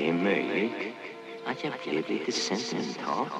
Det är möjligt att jag.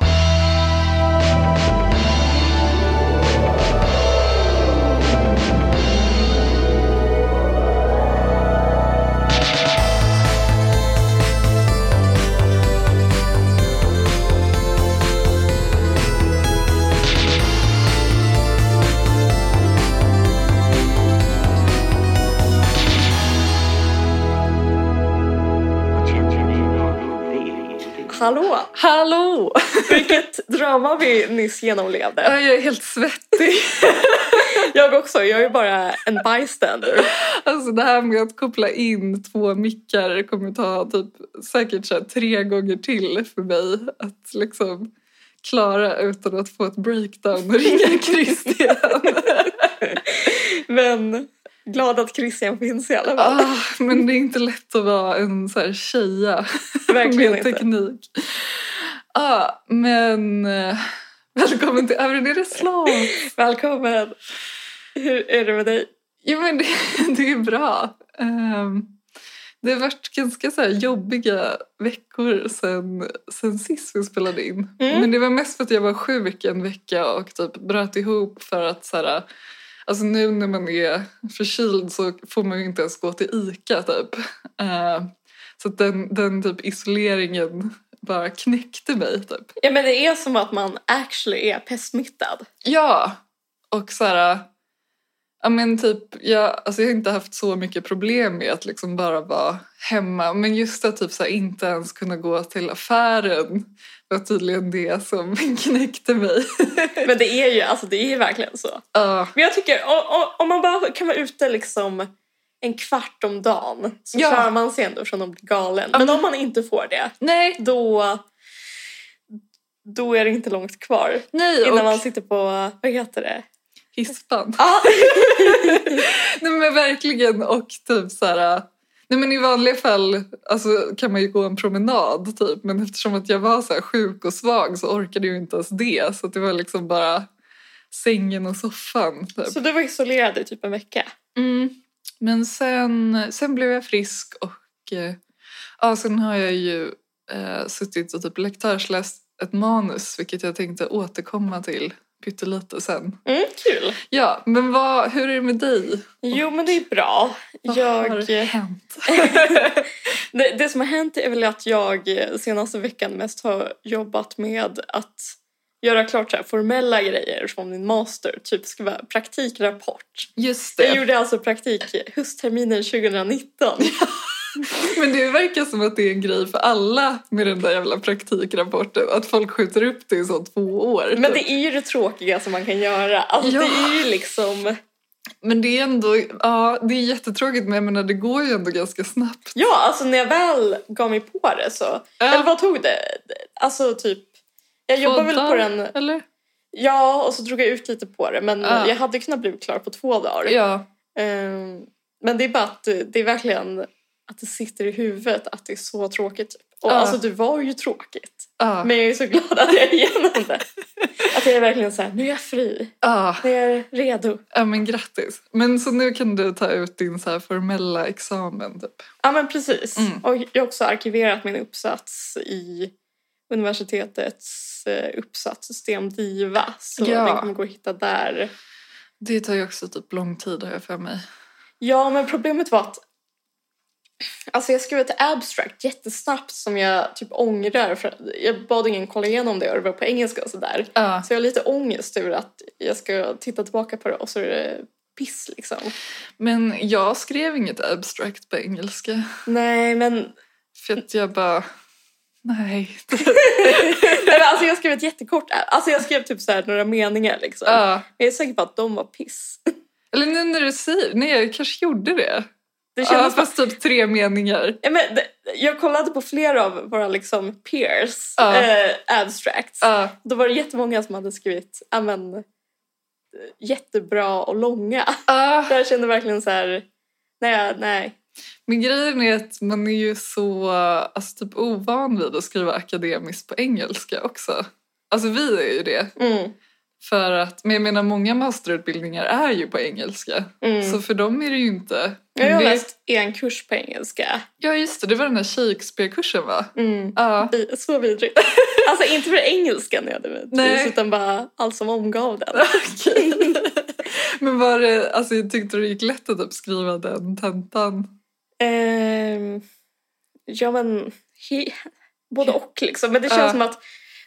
Hallå! Hallå! Vilket drama vi nyss genomlevde. Jag är helt svettig. Jag också, jag är bara en bystander. Alltså det här med att koppla in två mickar kommer ta typ säkert så tre gånger till för mig att liksom klara utan att få ett breakdown och ringa Christian. Men glad att Christian finns i alla fall. ah, men det är inte lätt att vara en så här tjeja Verkligen med inte. teknik. Ah, men eh, välkommen till Övre Slav. Välkommen! Hur är det med dig? Jo, men det, det är bra. Ehm, det har varit ganska så jobbiga veckor sen, sen sist vi spelade in. Mm. Men det var mest för att jag var sjuk en vecka och typ bröt ihop för att så här, Alltså nu när man är förkyld så får man ju inte ens gå till ICA typ. Ehm, så den, den typ isoleringen bara knäckte mig typ. Ja men det är som att man actually är pestsmittad. Ja, och så här... Ja men typ, jag, alltså jag har inte haft så mycket problem med att liksom bara vara hemma. Men just att typ så här, inte ens kunna gå till affären var tydligen det som knäckte mig. Men det är ju alltså, det är verkligen så. Ja, Men jag tycker o- o- om man bara kan vara ute liksom en kvart om dagen så Ja. klarar man sig ändå från att bli galen. Men om man inte får det nej, då, då är det inte långt kvar nej innan och man sitter på, vad heter det? Hispan. Ah, Nej men verkligen och typ så här... Nej men i vanliga fall alltså, kan man ju gå en promenad typ men eftersom att jag var så sjuk och svag så orkade jag ju inte ens det så det var liksom bara sängen och soffan. Typ. så du var isolerad i typ en vecka? Mm. Men sen, sen blev jag frisk och eh, ja, sen har jag ju eh, suttit och typ lektörsläst ett manus vilket jag tänkte återkomma till pyttelite sen. Mm, kul! Ja, men vad, hur är det med dig? Jo men det är bra. Vad Jag, har hänt? det, det som har hänt är väl att jag senaste veckan mest har jobbat med att göra klart så formella grejer som min master, typ vara praktikrapport. Just Jag det. gjorde alltså praktik höstterminen 2019. Men det verkar som att det är en grej för alla med den där jävla praktikrapporten. Att folk skjuter upp det i så två år. Men typ. det är ju det tråkiga som man kan göra. Alltså Ja. det är ju liksom... Men det är ändå, ja det är jättetråkigt men jag menar det går ju ändå ganska snabbt. Ja, alltså när jag väl gav mig på det så... Ja. Eller vad tog det? Alltså typ... Jag jobbade väl på den... Eller? Ja, och så drog jag ut lite på det. Men Ja. jag hade kunnat bli klar på två dagar. Ja. Ehm, men det är bara att det är verkligen att det sitter i huvudet att det är så tråkigt. Typ. Och Ja. alltså det var ju tråkigt. Ja. Men jag är så glad att jag är igenom det. Att jag är verkligen så här, nu är jag fri. Ja. Nu är jag redo. ja men grattis. Men så nu kan du ta ut din så här formella examen typ. Ja men precis. Mm. Och jag har också arkiverat min uppsats i universitetets eh, uppsatssystem DIVA. Så Ja. den kommer gå att hitta där. Det tar ju också typ lång tid har jag för mig. Ja, men problemet var att Alltså jag skrev ett abstract jättesnabbt som jag typ ångrar för jag bad ingen kolla igenom det och det var på engelska och sådär. Ja. Så jag har lite ångest över att jag ska titta tillbaka på det och så är det piss liksom. Men jag skrev inget abstract på engelska. Nej men, För att jag bara, nej. Nej, alltså jag skrev ett jättekort, alltså jag skrev typ så här några meningar liksom. Ja. Jag är säker på att de var piss. Eller nu när du säger, nej jag kanske gjorde det. Det Ja, kändes fast typ tre meningar. Ja, men jag kollade på flera av våra liksom peers Ja. eh, abstracts. Ja. Då var det jättemånga som hade skrivit ja, men, eh, jättebra och långa. Ja. Där jag kände verkligen så här, nej, nej. Men grejen är att man är ju så alltså, typ ovan vid att skriva akademiskt på engelska också. Alltså vi är ju det. Mm. För att, men jag menar många masterutbildningar är ju på engelska. Mm. Så för dem är det ju inte... jag har det, läst en kurs på engelska. Ja just det, det var den där Shakespeare-kursen va? Mm. Ja. Så vidrigt. Alltså inte för engelskan nödvändigtvis utan bara allt som omgav den. Men var det, alltså jag tyckte det gick lätt att typ skriva den tentan? Ehm, ja men he, både och liksom. Men det känns Ja. som att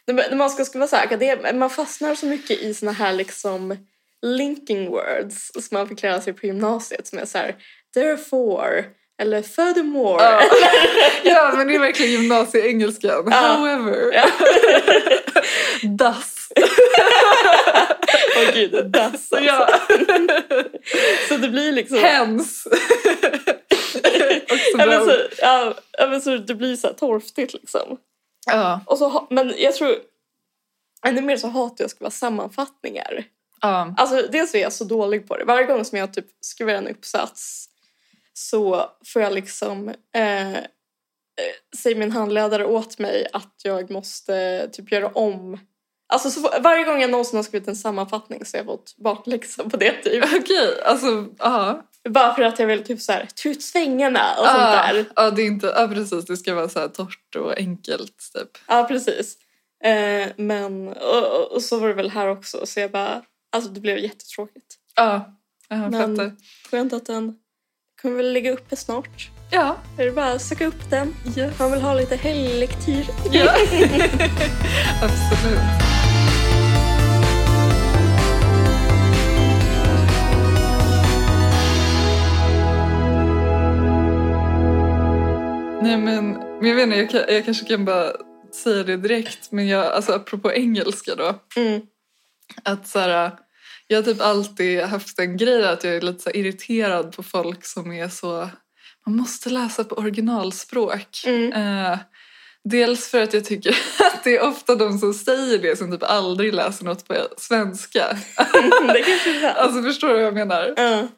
när man- ska, ska vara så här, akadem, man fastnar så mycket i såna här liksom linking words som man fick lära sig på gymnasiet som är så här therefore eller furthermore. Ja. ja men det är verkligen gymnasieengelskan. Ja. However. Ja. Das. Åh gud, das alltså. Ja. Så det blir liksom... Hens. Också Ja, men, bra så, ja, men så det blir så här torftigt liksom. Ja. Och så, men jag tror ännu mer så hatar jag att skriva sammanfattningar. Ja. Alltså dels är jag så dålig på det. Varje gång som jag typ skriver en uppsats så får jag liksom eh, eh, säger min handledare åt mig att jag måste typ göra om. Alltså så, varje gång jag någonsin har skrivit en sammanfattning så har jag fått bakläxa på det typ. Okej, alltså ja. Bara för att jag vill typ så här ta ut svängarna och sånt Ja, där. ja, det är inte, ja precis, det ska vara så torrt och enkelt typ. Ja, precis. Eh, men, och, och, så var det väl här också. Så jag bara, alltså det blev jättetråkigt. Ja, jag Men- fattar. Skönt att den kommer väl ligga uppe snart. Ja, Är det bara att söka upp den? yes. Man vill ha lite helglektyr. Ja. Absolut. Nej men, men jag vet inte, jag, kan, jag kanske kan bara säga det direkt. Men jag, alltså apropå engelska då. Mm. Att så här, jag har typ alltid haft en grej att jag är lite så irriterad på folk som är så... Man måste läsa på originalspråk. Mm. Eh, dels för att jag tycker att det är ofta de som säger det som typ aldrig läser något på svenska. det kanske är sant. Alltså förstår du vad jag menar? Ja.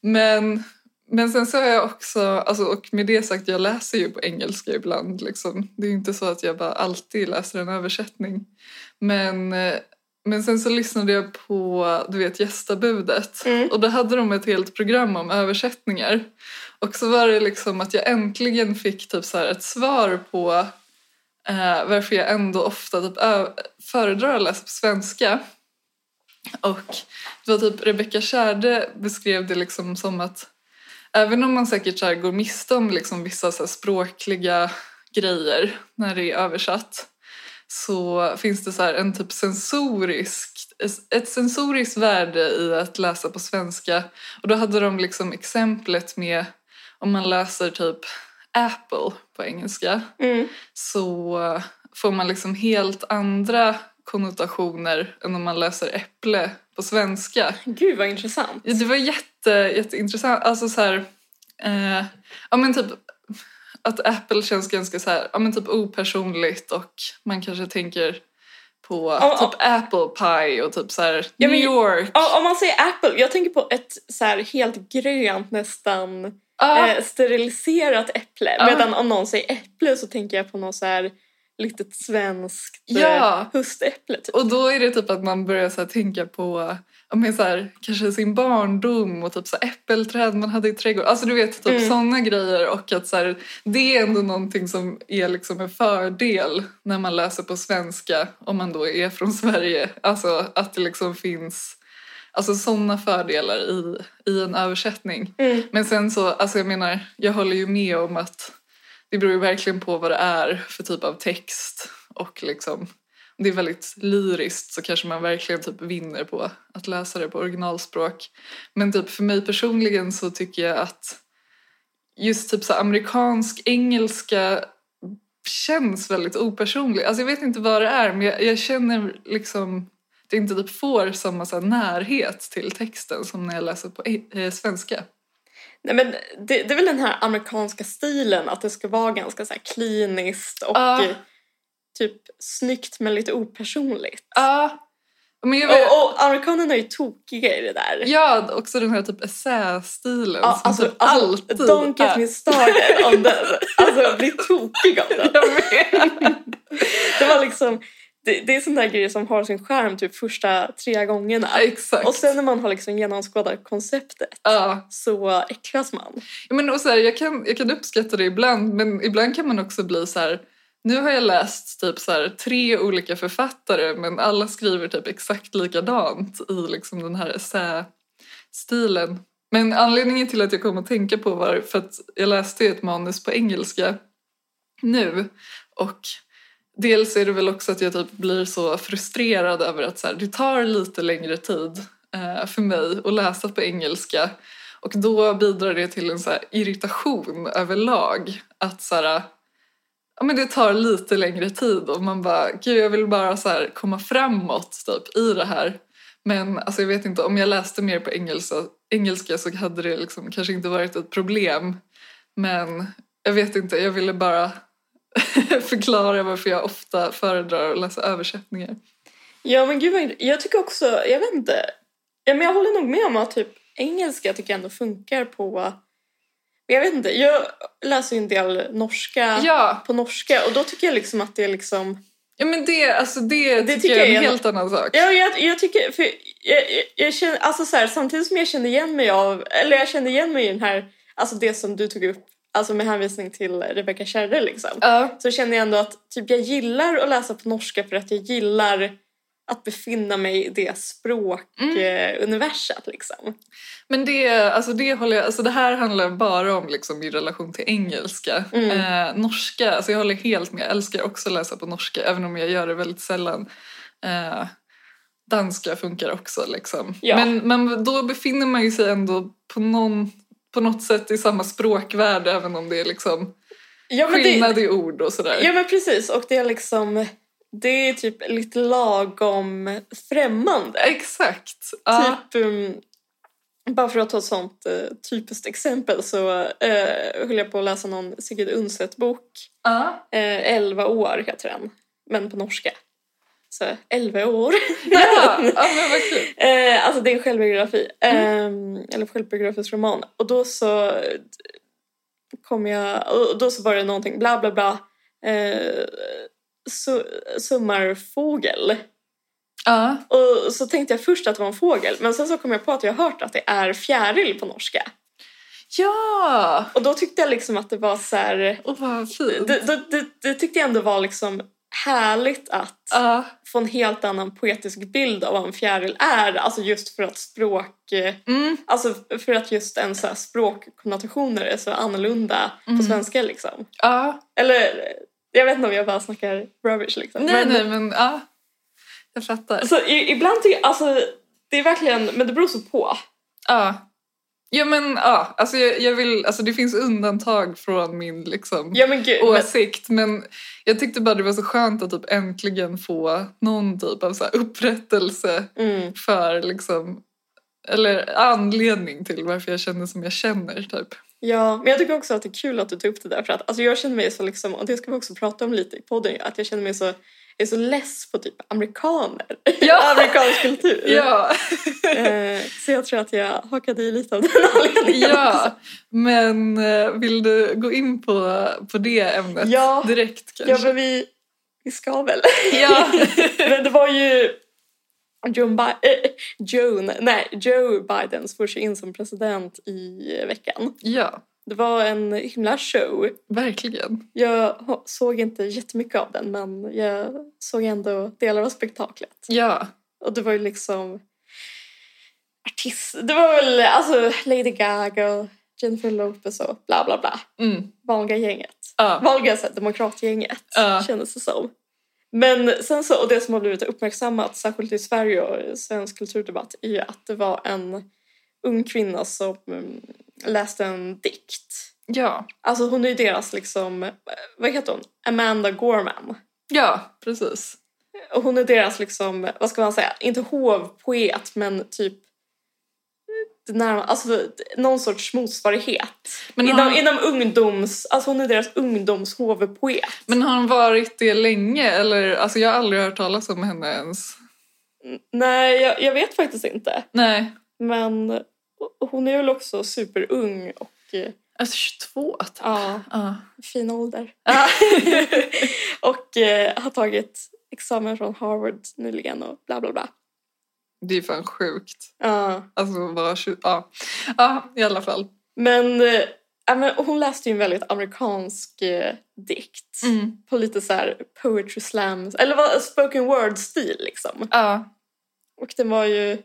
Men, men sen så har jag också, alltså, och med det sagt, jag läser ju på engelska ibland. Liksom. Det är inte så att jag bara alltid läser en översättning. Men, eh, men sen så lyssnade jag på, du vet, gästabudet. Mm. Och då hade de ett helt program om översättningar. Och så var det liksom att jag äntligen fick typ så ett svar på eh, varför jag ändå ofta typ föredrar att läsa på svenska. Och det var typ Rebecca Kärde beskrev det liksom som att även om man säkert så här går miste om liksom vissa så språkliga grejer när det är översatt så finns det så en typ sensorisk, ett sensoriskt värde i att läsa på svenska. Och då hade de liksom exemplet med om man läser typ Apple på engelska Mm. så får man liksom helt andra konnotationer än om man läser äpple på svenska. Gud vad intressant. Det var jätte, jätteintressant. Alltså så här, eh, ja men typ att Apple känns ganska så här, ja men typ opersonligt och man kanske tänker på Ja, typ apple pie och typ så här Ja, New men- York. Ja, Om man säger Apple, jag tänker på ett så här helt grönt nästan Ja, eh, steriliserat äpple. Ja. Medan om någon säger äpple så tänker jag på något så här litet svenskt Ja. eh, höstäpple. Typ. och då är det typ att man börjar så tänka på men så här, kanske sin barndom och typ så äppelträd man hade i trädgården. Alltså du vet typ Mm. sådana grejer och att så här, det är ändå någonting som är liksom en fördel när man läser på svenska om man då är från Sverige. Alltså att det liksom finns alltså sådana fördelar i, i en översättning. Mm. Men sen så, alltså jag menar, jag håller ju med om att det beror ju verkligen på vad det är för typ av text och liksom om det är väldigt lyriskt så kanske man verkligen typ vinner på att läsa det på originalspråk. Men typ för mig personligen så tycker jag att just typ så amerikansk engelska känns väldigt opersonlig. Alltså jag vet inte vad det är men jag, jag känner liksom att jag inte typ får samma så närhet till texten som när jag läser på eh, svenska. Nej, men det, det är väl den här amerikanska stilen att det ska vara ganska så här kliniskt och Ja. Typ snyggt men lite opersonligt. Ja, men jag vet, Och, och amerikanerna är ju tokiga i det där. ja, också den här typ essästilen Ja, som alltså, typ alltså alltid don't get me started on den. Alltså jag blir tokig av den. Jag vet. Det var liksom, det, det är sån där grej som har sin skärm typ första tre gångerna. Exakt. Och sen när man har liksom genomskådat konceptet Ja. så äcklas man. Ja, Men och så här, jag, kan, jag kan uppskatta det ibland men ibland kan man också bli så här nu har jag läst typ så här, tre olika författare men alla skriver typ exakt likadant i liksom den här essä-stilen. Men anledningen till att jag kom att tänka på var för att jag läste ett manus på engelska nu och dels är det väl också att jag typ blir så frustrerad över att så här, det tar lite längre tid eh, för mig att läsa på engelska och då bidrar det till en så här irritation överlag. Att så här, ja, men det tar lite längre tid och man bara, gud jag vill bara så här komma framåt typ, i det här. Men alltså, jag vet inte, om jag läste mer på engelska, engelska så hade det liksom kanske inte varit ett problem. Men jag vet inte, jag ville bara förklara varför jag ofta föredrar att läsa översättningar. Ja men gud vad Jag tycker också, jag vet inte. Ja, men jag håller nog med om att typ engelska tycker jag ändå funkar på... Jag vet inte, jag läser ju en del norska Ja, på norska och då tycker jag liksom att det är liksom... ja men det, alltså det, Det tycker tycker jag är en helt annan sak. Ja, jag, jag tycker... För jag, jag, jag känner, alltså så här, samtidigt som jag känner igen mig av... Eller jag känner igen mig i den här... Alltså det som du tog upp, alltså med hänvisning till Rebecca Kärre liksom. Ja. Så känner jag ändå att typ, jag gillar att läsa på norska för att jag gillar att befinna mig i det språkuniversat liksom. Men det, alltså det håller jag, alltså det här handlar bara om liksom i relation till engelska. Mm. Eh, norska, alltså jag håller helt med, jag älskar också att läsa på norska även om jag gör det väldigt sällan. Eh, danska funkar också liksom. Ja. Men, men då befinner man ju sig ändå på, någon, på något sätt i samma språkvärld även om det är liksom Ja skillnad det, i ord och sådär. ja men precis och det är liksom det är typ lite lagom främmande. Exakt. Typ, um, bara för att ta ett sånt uh, typiskt exempel så uh, höll jag på att läsa någon Sigrid Undset-bok. Ja. Uh, 11 år heter den, men på norska. Så 11 år. Ja, ja men vad kul. Eh, alltså det är en självbiografi. Eh, eller självbiografisk roman. Och då så kom jag, och då så var det någonting bla bla bla. Eh, su, summarfågel. Ja. Och så tänkte jag först att det var en fågel men sen så kom jag på att jag har hört att det är fjäril på norska. Ja! Och då tyckte jag liksom att det var så här... Åh vad fint. Det, det, det, det tyckte jag ändå var liksom härligt att Ja. få en helt annan poetisk bild av vad en fjäril är. Alltså just för att språk... Mm. Alltså för att just en så språkkonnotationer är så annorlunda Mm. på svenska liksom. Ja. Eller jag vet inte om jag bara snackar rubbish liksom. Nej, men, nej, men ja. Jag fattar. Så i, ibland tycker jag, alltså det är verkligen, men det beror så på. Ja. Ja, men ja. Alltså, jag, jag vill, alltså, det finns undantag från min liksom, Ja men gud. Men, åsikt. Men jag tyckte bara det var så skönt att typ äntligen få någon typ av så upprättelse mm, för liksom, eller anledning till varför jag känner som jag känner. Typ. Ja, men jag tycker också att det är kul att du tog upp det där för att alltså, jag känner mig så liksom, och det ska vi också prata om lite i podden, att jag känner mig så, är så less på typ amerikaner. Ja. Amerikansk kultur. Ja, Eh, så jag tror att jag hakade i lite av den anledningen också. ja. men eh, vill du gå in på, på det ämnet Ja. direkt Ja kanske? men vi, vi ska väl. Ja. men det var ju Joe, Bi- äh, nej, Joe Biden svors in som president i veckan. ja, Det var en himla show. verkligen. Jag såg inte jättemycket av den men jag såg ändå delar av spektaklet. Ja, Och det var ju liksom artist... Det var väl alltså Lady Gaga och Jennifer Lopez och bla bla bla. mm. Vanliga gänget. ja. Vanliga så här, demokratgänget Ja. kändes det som. Men sen så, och det som har blivit uppmärksammat särskilt i Sverige och i svensk kulturdebatt är att det var en ung kvinna som mm, läste en dikt. ja. Alltså hon är ju deras liksom, vad heter hon? Amanda Gorman. ja, precis. Och hon är deras liksom, vad ska man säga, inte hovpoet men typ närma, alltså någon sorts motsvarighet. Men inom, har- inom ungdoms, alltså hon är deras ungdomshovpoet. Men har hon varit det länge? Eller, alltså jag har aldrig hört talas om henne ens. Nej, jag, jag vet faktiskt inte. Nej. Men hon är väl också superung och eh, Alltså 22 typ. ja, Ja. fin ålder. Ja. och eh, har tagit examen från Harvard nyligen och bla bla bla. Det är fan sjukt. Ja. Alltså vara 20... Ja. ja, i alla fall. Men, ja, men hon läste ju en väldigt amerikansk eh, dikt. Mm. På lite så här poetry slam, eller vad, spoken word-stil liksom. Ja. Och den var ju...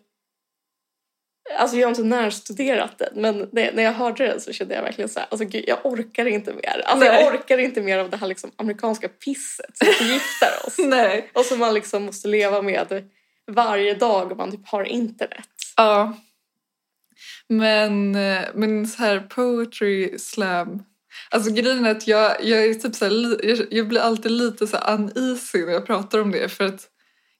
Alltså jag har inte närstuderat den men det, när jag hörde den så kände jag verkligen så här, alltså gud, jag orkar inte mer. Alltså Nej. jag orkar inte mer av det här liksom amerikanska pisset som förgiftar oss. Nej. Och som man liksom måste leva med varje dag om man typ har internet. Ja. Men, eh, men så här poetry slam. Alltså grejen är att jag, jag är typ så här, jag, jag blir alltid lite så uneasy när jag pratar om det för att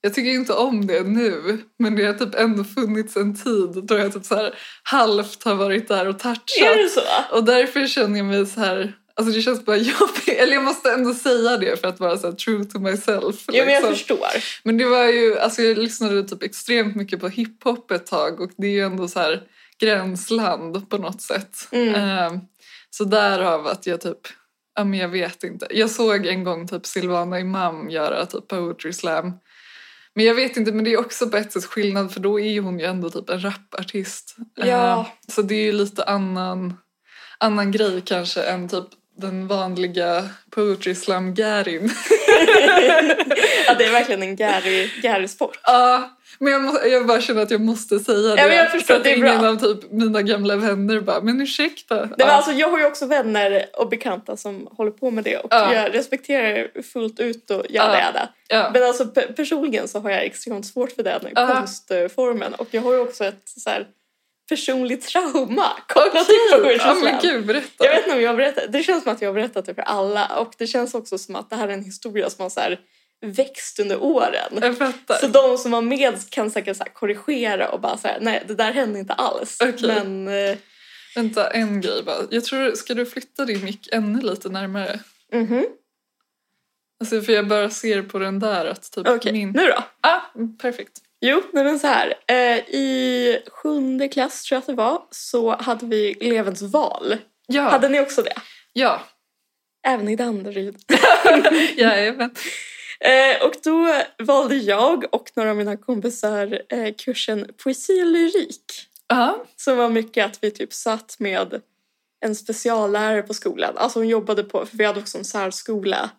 jag tycker inte om det nu men det har typ ändå funnits en tid då jag typ så här halvt har varit där och touchat. Är det så? Och därför känner jag mig så här, alltså det känns bara jobbigt. Eller jag måste ändå säga det för att vara så true to myself. Jo men jag liksom. förstår. Men det var ju, alltså jag lyssnade typ extremt mycket på hiphop ett tag och det är ju ändå så här gränsland på något sätt. Mm. Eh, så därav att jag typ, ja men jag vet inte. Jag såg en gång typ Silvana Imam göra typ poetry slam. Men jag vet inte, men det är också på ett sätt skillnad för då är hon ju ändå typ en rapartist. Ja. så det är ju lite annan, annan grej kanske än typ den vanliga poetry slam Garin. ja, det är verkligen en Gary, Gary-sport. Ja, men jag, måste, jag bara känner att jag måste säga det. men jag förstår, för att det är ingen bra. av typ mina gamla vänner bara, men ursäkta. Nej, Ja. men alltså, jag har ju också vänner och bekanta som håller på med det och Ja. jag respekterar det fullt ut och jada Ja. jada. ja. Men alltså pe- personligen så har jag extremt svårt för den Ja. konstformen och jag har ju också ett så här, personligt trauma kopplat till ja, men slam. gud berätta. Jag vet inte om jag har berättat, det känns som att jag har berättat det för alla och det känns också som att det här är en historia som har så här växt under åren. Jag fattar. Så de som var med kan säkert så korrigera och bara säga nej det där hände inte alls. Okej. Men eh, Vänta, en grej bara. Jag tror, ska du flytta din mick ännu lite närmare? mhm. Alltså för jag bara ser på den där att typ okej, min... nu då? Ah, perfekt. Jo, nej men så här. Eh, I sjunde klass tror jag att det var så hade vi elevens val. Ja, Hade ni också det? ja. Även i Danderyd. Jajamän. Eh, och då valde jag och några av mina kompisar eh, kursen poesi och lyrik. Ja, Som var mycket att vi typ satt med en speciallärare på skolan. Alltså hon jobbade på, för vi hade också en särskola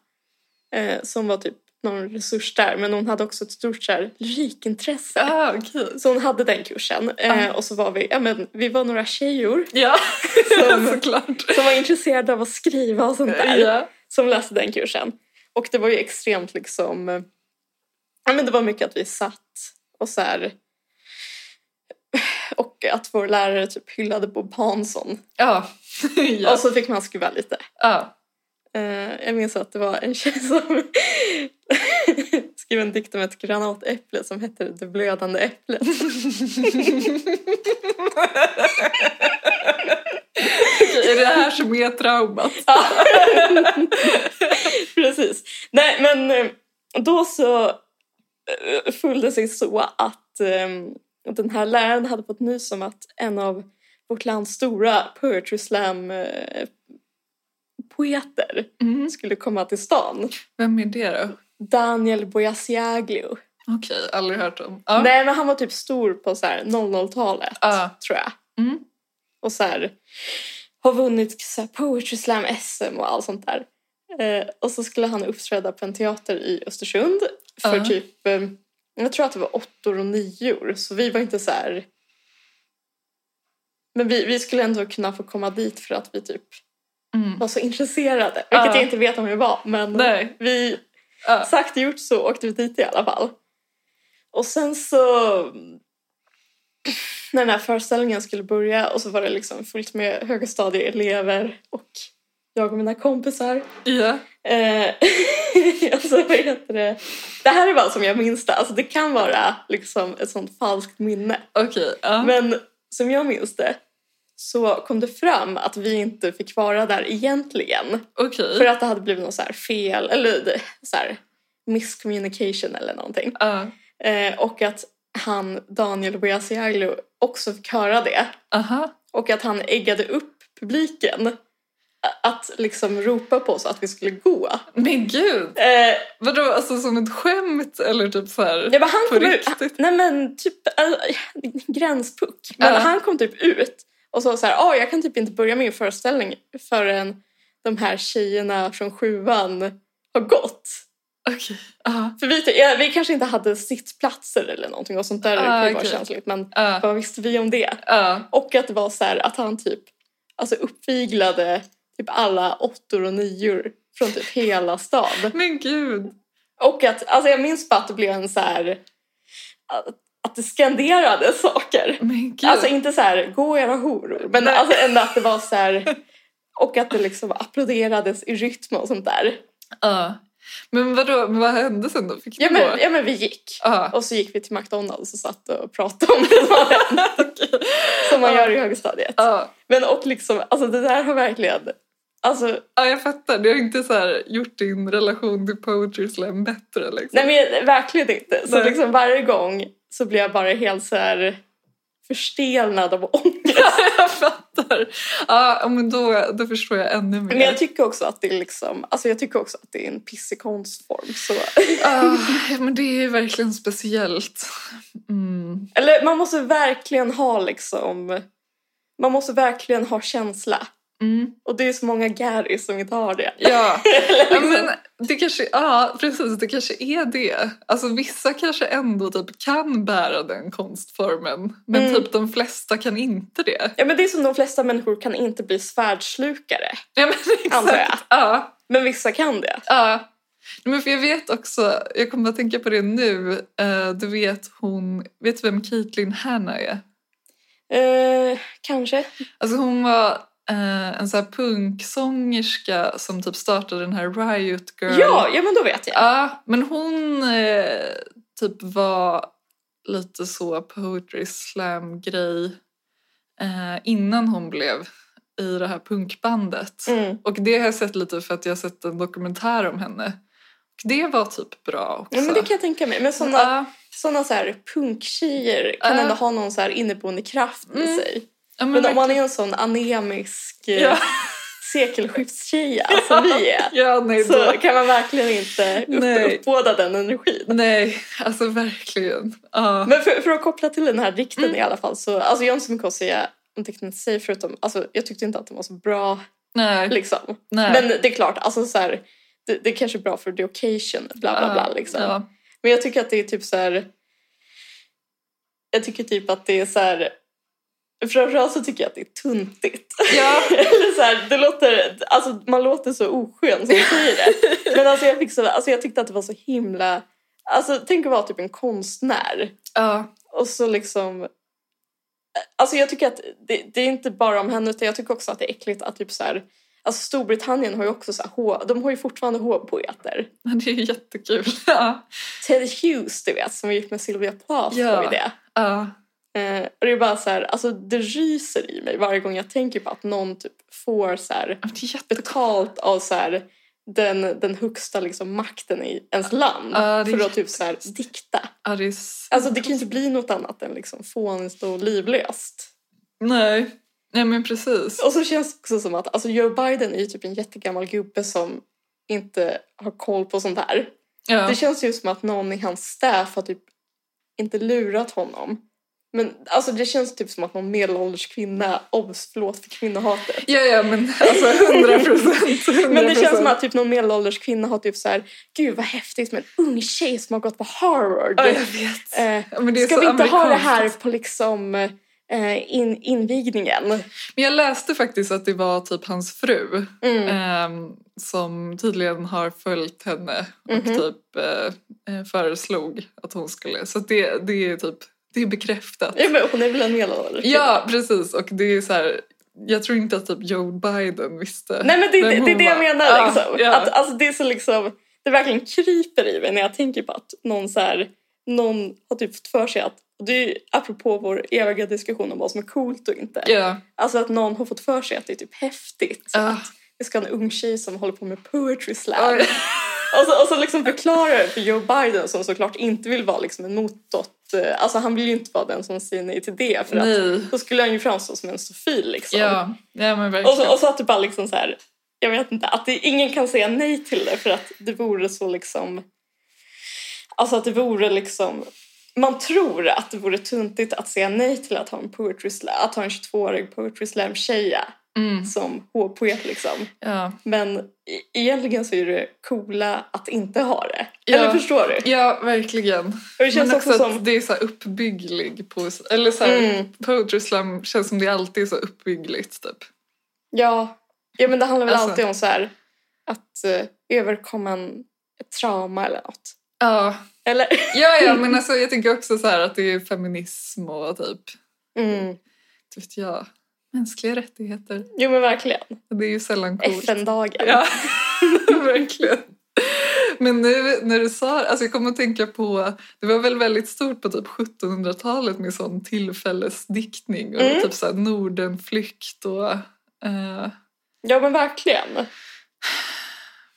eh, som var typ någon resurs där. Men hon hade också ett stort så här, lyrikintresse. ah, okej. Så hon hade den kursen. Eh, och så var vi, ja men vi var några tjejor Ja, Som- såklart. som var intresserade av att skriva och sånt där. Ja. Som läste den kursen. Och det var ju extremt liksom, eh, ja men det var mycket att vi satt och så här och att vår lärare typ hyllade Bob Hansson. Ja. ja. Och så fick man skruva lite. ja. Eh, jag minns att det var en tjej som skrev en dikt om ett granatäpple som hette Det blödande äpplet. Okej, är det här som är traumat? Ja. Precis. Nej, men eh, då så eh, föll det sig så att eh, den här läraren hade fått nys om att en av vårt lands stora poetry slam poeter Mm. skulle komma till stan. Vem är det då? Daniel Boyasiaglio. Okej, aldrig hört om. Ja. Nej, men han var typ stor på så här 00-talet, Ja. tror jag. Mm. Och så här, har vunnit så här, poetry slam SM och allt sånt där. Eh, och så skulle han uppträda på en teater i Östersund för Ja. typ, eh, jag tror att det var åttor och nior. Så vi var inte så här... Men vi, vi skulle ändå kunna få komma dit för att vi typ Mm. var så intresserade. Vilket Ja. jag inte vet om vi var, men Nej. vi Ja. sagt gjort så åkte vi dit i alla fall. Och sen så när den här föreställningen skulle börja och så var det liksom fullt med högstadieelever och jag och mina kompisar. Ja. Eh, och så vad heter det? Det här är bara som jag minns det. Alltså det kan vara liksom ett sånt falskt minne. Okej. Ja. Men som jag minns det så kom det fram att vi inte fick vara där egentligen. Okej. För att det hade blivit något så fel, eller så här miscommunication eller någonting. Ja. Eh, och att han, Daniel Boyasiaglou, också fick höra det. Aha. Och att han äggade upp publiken att liksom ropa på oss att vi skulle gå. Men gud! Eh, Vadå, alltså som ett skämt eller typ så här Ja, men han på kom ut, riktigt? nej men typ äh, gränspuck. Men Ja. han kom typ ut och sa så här, "Ah, jag kan typ inte börja min föreställning förrän de här tjejerna från sjuan har gått. Okej. Ja. För vi, ja, vi kanske inte hade sittplatser eller någonting och sånt där Ah, kan ju vara okej. känsligt men Ja. vad visste vi om det? Ja. Och att det var så här att han typ alltså uppviglade typ alla åttor och nior från typ hela stan. Men gud. Och att, alltså jag minns bara att det blev en så här att, det skanderade saker. Alltså inte så här, gå era horor, men Nej. alltså ändå att det var så här och att det liksom applåderades i rytm och sånt där. ja. Men vadå, men vad hände sen då? Fick Ja men, ja, men vi gick. Ja. Och så gick vi till McDonalds och satt och pratade om det som hade hänt. Som man Ja. gör i högstadiet. Ja. Men och liksom, alltså det där har verkligen, alltså ja, jag fattar. Det har inte så gjort din relation till Poetry Slam bättre liksom. nej men verkligen inte. Så liksom varje gång så blir jag bara helt så här förstelnad av ångest. jag fattar. Ja, men då, då förstår jag ännu mer. Men jag tycker också att det är liksom, alltså jag tycker också att det är en pissig konstform. Så. Ja, men det är verkligen speciellt. Mm. Eller man måste verkligen ha liksom, man måste verkligen ha känsla. Mm. Och det är så många Gary som inte har det. Ja. Liksom, men det kanske, ja, precis. Det kanske är det. Alltså vissa kanske ändå typ kan bära den konstformen. Men Mm. typ de flesta kan inte det. ja men det är som de flesta människor kan inte bli svärdslukare. Ja, men exakt. Antar jag. Ja. Men vissa kan det. Ja. Men för jag vet också, jag kommer att tänka på det nu. eh, du vet hon, vet du vem Caitlyn Hanna är? Eh, kanske. Alltså hon var en så här punksångerska som typ startade den här Riot Girl. Ja, ja men då vet jag. Ja, men hon eh, typ var lite så poetry slam grej eh, innan hon blev i det här punkbandet. Mm. Och det har jag sett lite för att jag har sett en dokumentär om henne. Och det var typ bra också. Ja men det kan jag tänka mig. Men sådana Ja, såna så här punktjejer kan Ja. ändå ha någon så här inneboende kraft i Mm. sig. Ja, men Men om man är en sån anemisk eh, Ja. sekelskiftstjeja som vi är. Ja, nej, Så då. kan man verkligen inte upp, uppbåda den energin. nej, alltså verkligen. Ja. Men för, för att koppla till den här dikten Mm. i alla fall så, alltså säga om dikten i sig förutom, alltså jag tyckte inte att den var så bra nej, liksom. nej. Men det är klart, alltså så här, det, det kanske är bra för the occasion, bla bla bla Ja, liksom. Ja. Men jag tycker att det är typ så här. Jag tycker typ att det är så här. Framförallt så tycker jag att det är tuntigt. Ja. Eller så här, det låter, alltså man låter så oskön som säger det. Men alltså jag, fick så, alltså jag tyckte att det var så himla... Alltså tänk att vara typ en konstnär. Ja. Och så liksom... Alltså jag tycker att det, det är inte bara om henne utan jag tycker också att det är äckligt att typ så här... Alltså Storbritannien har ju också så här, de har ju fortfarande hovpoeter. Det är ju jättekul. Ja. Ted Hughes, du vet, som var gift med Sylvia Plath Ja. var ju det. Ja. Eh, och det är bara så här, alltså det ryser i mig varje gång jag tänker på att någon typ får så här betalt av så här den, den högsta liksom makten i ens land är för att typ så här dikta. Ja, det Alltså det kan ju inte bli något annat än liksom fånigt och livlöst. Nej. Nej, men precis. Och så känns det också som att alltså Joe Biden är ju typ en jättegammal gubbe som inte har koll på sånt här. Ja. Det känns ju som att någon i hans staff har typ inte lurat honom. Men alltså det känns typ som att någon medelålders kvinna, obs förlåt för kvinnohatet. Ja, ja, men alltså hundra procent. Men det känns som att typ någon medelålders kvinna har typ så här, gud vad häftigt med en ung tjej som har gått på Harvard. Ja, jag vet. Eh, Ja, men det är ska så vi inte ha det här på liksom eh, in, invigningen? Men jag läste faktiskt att det var typ hans fru Mm. ehm, som tydligen har följt henne och Mhm. typ eh, eh, föreslog att hon skulle. Så det, det är typ det är bekräftat. Ja, men hon är väl en medelålders? Ja, precis. Och det är så här, jag tror inte att typ Joe Biden visste Nej men det, det, det är det jag menar Ja, liksom. ja. Att, alltså, det är så liksom, det verkligen kryper i mig när jag tänker på att någon så här, någon har typ fått för sig att, och det är ju apropå vår eviga diskussion om vad som är coolt och inte. Ja, Alltså att någon har fått för sig att det är typ häftigt. Ja. Att vi ska ha en ung tjej som håller på med poetry slam. Ja. Och så, och så liksom förklarar det för Joe Biden som såklart inte vill vara liksom en motåt. Eh, Alltså han vill ju inte vara den som säger nej till det för att nej. då skulle han ju framstå som en stofil liksom. Ja, ja men Och verkligen. så, och så att det bara liksom så här, jag vet inte, att det, ingen kan säga nej till det för att det vore så liksom, alltså att det vore liksom, man tror att det vore tuntigt att säga nej till att ha en poetry slam, att ha en 22-årig poetry slam tjeja Mm. som H-poet liksom. Ja. Men e- egentligen så är det coola att inte ha det. Ja. Eller förstår du? ja, verkligen. Och det känns Men också, också som... att det är så uppbygglig poesi. Eller så här, Mm. poetry slam känns som det alltid är så uppbyggligt typ. Ja. ja, men det handlar väl Alltså- alltid om så här att eh, överkomma en, ett trauma eller något. Ja, Eller? ja, ja men alltså, jag tänker också så här att det är feminism och typ, Mm. vet jag, mänskliga rättigheter. Jo men verkligen. Det är ju sällan coolt. FN-dagen. Ja, verkligen. Men nu när du sa alltså jag kommer att tänka på, det var väl väldigt stort på typ 1700-talet med sån tillfällesdiktning och Mm. typ så här Nordenflykt och eh, Ja men verkligen.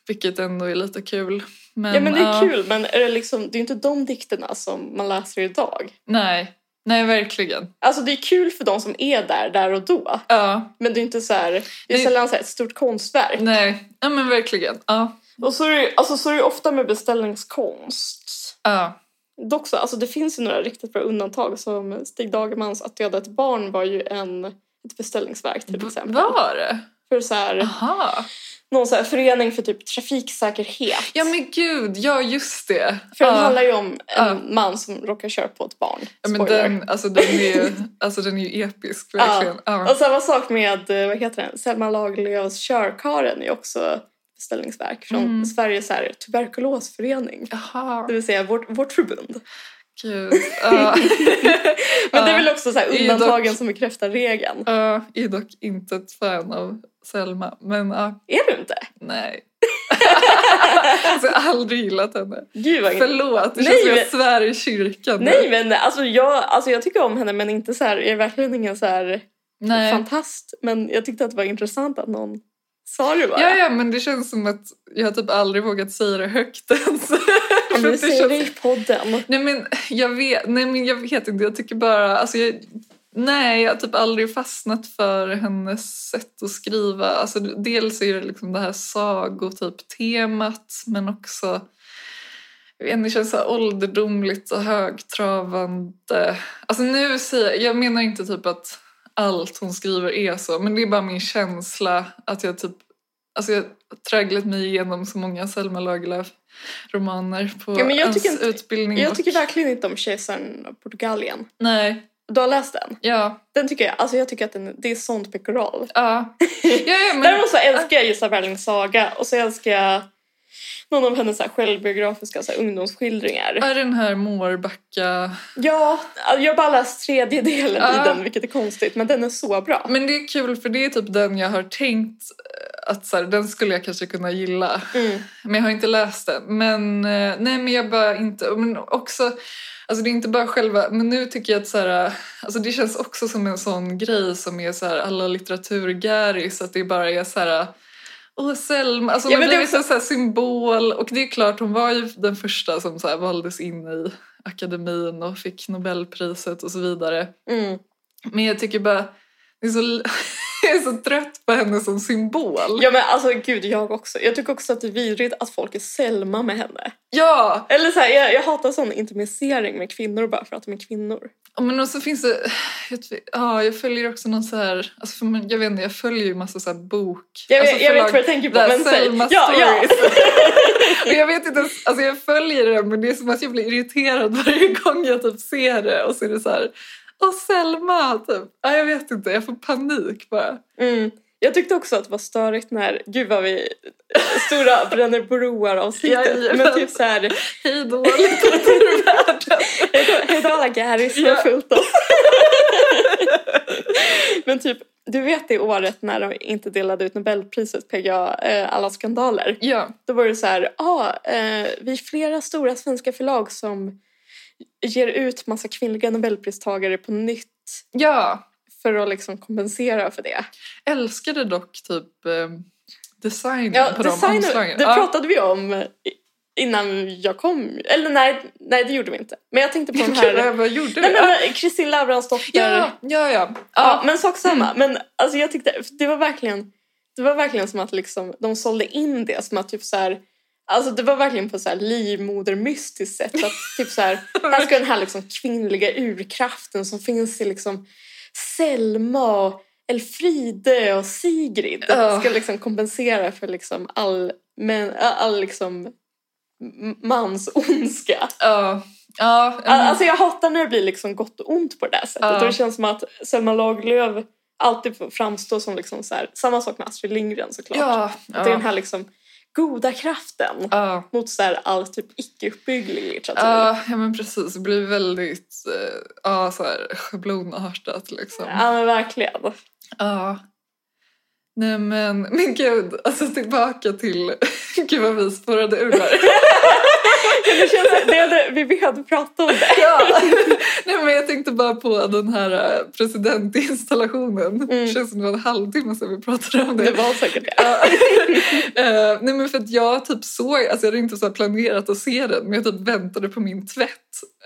vilket ändå är lite kul. Men, Ja men det är ja, kul men är det, liksom, det är inte de dikterna som man läser idag. Nej, nej verkligen. Alltså det är kul för de som är där, där och då. Ja, Men det är inte så här, det är Nej. sällan så här ett stort konstverk. nej, ja men verkligen. Ja, Och så är det, alltså, så är det ofta med beställningskonst. ja, Dock så, alltså det finns ju några riktigt bra undantag som Stig Dagermans Att döda ett barn var ju en, ett beställningsverk till exempel. var det? För så här, Aha. någon så här förening för typ trafiksäkerhet. Ja men gud, ja just det. För den ja. handlar ju om en Ja. man som råkar köra på ett barn. Ja, men Spoiler. den, alltså, den, är, ju- alltså, den är ju episk verkligen. Ja. Och samma sak med, eh, vad heter den, Selma Lagerlöfs Körkaren är också beställningsverk från Mm. Sveriges här, tuberkulosförening. Jaha, Det vill säga vårt, vårt förbund. Gud. Ja. Men det är väl också så undantagen dock- som bekräftar regeln. Ja, är dock inte ett fan av Selma. Men ja, Är du inte? nej. alltså, jag har aldrig gillat henne. Gud vad Förlåt, det känns som jag svär i kyrkan. Nej men alltså jag, alltså jag tycker om henne men inte så här, jag är verkligen ingen så här nej. fantast. Men jag tyckte att det var intressant att någon sa det bara. Ja, ja, men det känns som att jag typ aldrig vågat säga det högt ens. Att det säger det i podden. Nej men jag vet, nej men jag vet inte, jag tycker bara, alltså jag, nej jag har typ aldrig fastnat för hennes sätt att skriva. Alltså dels är det liksom det här sagotyp temat men också, jag vet inte, det känns så ålderdomligt och högtravande. Alltså nu säger jag, menar inte typ att allt hon skriver är så, men det är bara min känsla att jag typ Alltså jag tragglat mig igenom så många Selma Lagerlöf-romaner på Ja, men jag ens inte- utbildning. Jag och- tycker verkligen inte om Kejsaren av Portugalien. Nej, Du har läst den? ja. Den tycker jag, alltså jag tycker att den, det är sånt pekoral. Ja, ja, ja men... Däremot så älskar jag Gissa Berlings saga och så älskar jag någon av hennes så här självbiografiska så här ungdomsskildringar. Är den här Mårbacka... Ja, jag har bara läst tredje delen Ja. i den vilket är konstigt men den är så bra. Men det är kul för det är typ den jag har tänkt att så här, den skulle jag kanske kunna gilla. Mm. Men jag har inte läst den. Men eh, nej men jag bara inte... Men också... Alltså det är inte bara själva... Men nu tycker jag att så här, alltså det känns också som en sån grej som är så här alla litteraturgäris att det bara är så här... Åh, Selma. Alltså Ja, hon har det är blivit en så symbol. Och det är klart, hon var ju den första som så valdes in i akademin och fick Nobelpriset och så vidare. Mm. Men jag tycker bara, det är så, jag är så trött på henne som symbol. Ja men alltså gud jag också. Jag tycker också att det är vidrigt att folk är Selma med henne. Ja! Eller så här, jag, jag hatar sån intimisering med kvinnor bara för att de är kvinnor. Ja, Men också finns det, ja, jag följer också någon så här, alltså för jag vet inte, jag följer ju massa så här bok. Jag, alltså vet- jag vet förlag- vad du tänker på men säg. Selma Ja, ja. Stories. Men jag vet inte alltså jag följer det men det är som att jag blir irriterad varje gång jag typ ser det och så är det så här, åh Selma, typ. Ja, jag vet inte, jag får panik bara. Mm. Jag tyckte också att det var störigt när, gud vad vi, stora bränner broar avsnittet. Men typ så här, Hej då litteraturvärlden. hej då alla Garys som Ja. följt oss. Men typ, du vet det året när de inte delade ut Nobelpriset PGA, eh, alla skandaler. Ja, Då var det så här, ah, eh, vi är flera stora svenska förlag som ger ut massa kvinnliga Nobelpristagare på nytt ja. för att liksom kompensera för det. älskade dock typ eh, designen Ja, på de design, omslagen. det Ja. pratade vi om innan jag kom. Eller nej, nej det gjorde vi inte. Men jag tänkte på den här... vad- gjorde Nej, vi? men, Kristin Lavransdotter. Ja, ja, ja. Ja, ja. men sak samma. Men alltså jag tyckte, det var verkligen det var verkligen som att liksom, de sålde in det som att typ så här, Alltså det var verkligen på så här livmodermystiskt sätt. Att typ så här, här ska den här liksom kvinnliga urkraften som finns i liksom Selma och Elfride och Sigrid. Ja. Ska liksom kompensera för liksom all, men, all liksom mans ondska. Ja. Ja, Al- Alltså jag hatar när det blir liksom gott och ont på det där sättet. Ja. Och det känns som att Selma Lagerlöf alltid får framstå som liksom så här, samma sak med Astrid Lindgren såklart. ja, Att Det är den ja, här liksom goda kraften ja. mot så här all typ icke-uppbygglig litteratur. Ja, ja men precis. Det blir väldigt ja, så här, schablonartat liksom. Ja men verkligen. Ja. Nej men, men gud, alltså tillbaka till... Gud vad vi spårade ur där. Det känns, det hade, vi behövde prata om det. ja. Nej men jag tänkte bara på den här eh, presidentinstallationen. Mm. Det känns som det var en halvtimme sedan vi pratade om det. Det var säkert det. Ja. Eh, nej men för att jag typ såg, alltså jag hade inte så planerat att se den men jag typ väntade på min tvätt.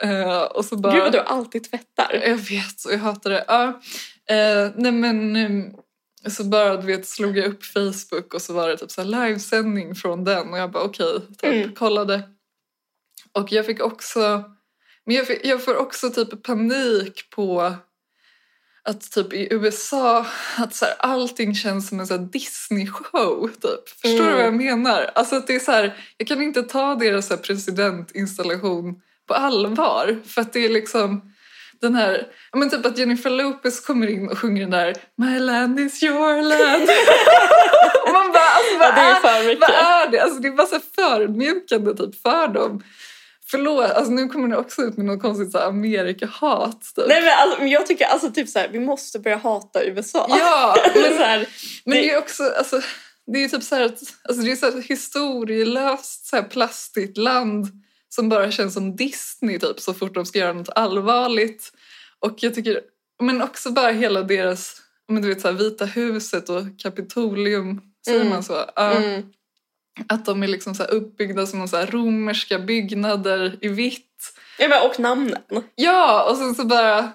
Eh, och så bara... Gud vad du alltid tvättar. Jag vet, och jag hatar det. Eh, nej men ehm, så bara du vet slog jag upp Facebook och så var det typ så här livesändning från den och jag bara okej, typ, Mm. kollade. Och jag fick också, men jag, jag får också typ panik på att typ i USA att så här, allting känns som en så Disney-show typ. Förstår du Mm. vad jag menar? Alltså att det är så här, jag kan inte ta deras så presidentinstallation på allvar för att det är liksom den här, men typ att Jennifer Lopez kommer in och sjunger den där My land is your land. och man bara, alltså vad, Ja, det är är, vad är det? Alltså det är bara så förödmjukande typ för dem. Förlåt, alltså nu kommer det också ut med något konstigt så här Amerika-hat. Typ. Nej men, alltså, jag tycker alltså typ så här, vi måste börja hata USA. Ja, men, så här, men det det- är också, alltså, det är typ så här att, alltså det är så historielöst så här plastigt land som bara känns som Disney typ så fort de ska göra något allvarligt. Och jag tycker, men också bara hela deras, men du vet så här Vita huset och Kapitolium, säger Mm. man så? Ja. mm. Att de är liksom så uppbyggda som så romerska byggnader i vitt. ja, men, och namnen. Ja, och sen så bara...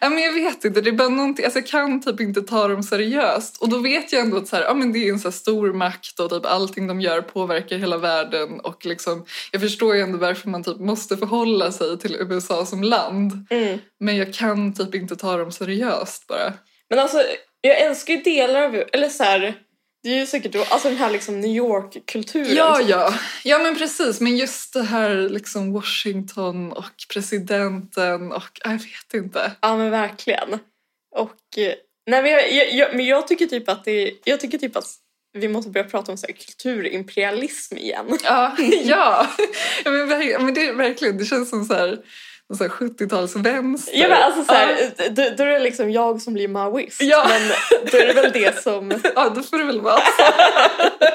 Ja, men jag vet inte, det är bara någonting, alltså jag kan typ inte ta dem seriöst. Och då vet jag ändå att så här, ja, men det är en så stor makt och typ allting de gör påverkar hela världen. Och liksom, jag förstår ju ändå varför man typ måste förhålla sig till USA som land. Mm. Men jag kan typ inte ta dem seriöst bara. Men alltså, jag älskar ju delar av eller så här, det är ju säkert då, alltså den här liksom New York-kulturen. Ja, ja. Ja, men precis. Men just det här liksom Washington och presidenten och jag vet inte. Ja men verkligen. Och eh, nej, men, jag, jag, jag, men jag tycker typ att det jag tycker typ att vi måste börja prata om så här, kulturimperialism igen. Ja, ja. ja men, men det verkligen, det känns som så här, någon så här 70-talsvänster. Ja men alltså så ja. då, då är det liksom jag som blir maoist. Ja. Men då är det väl det som... ja, då får det väl vara så.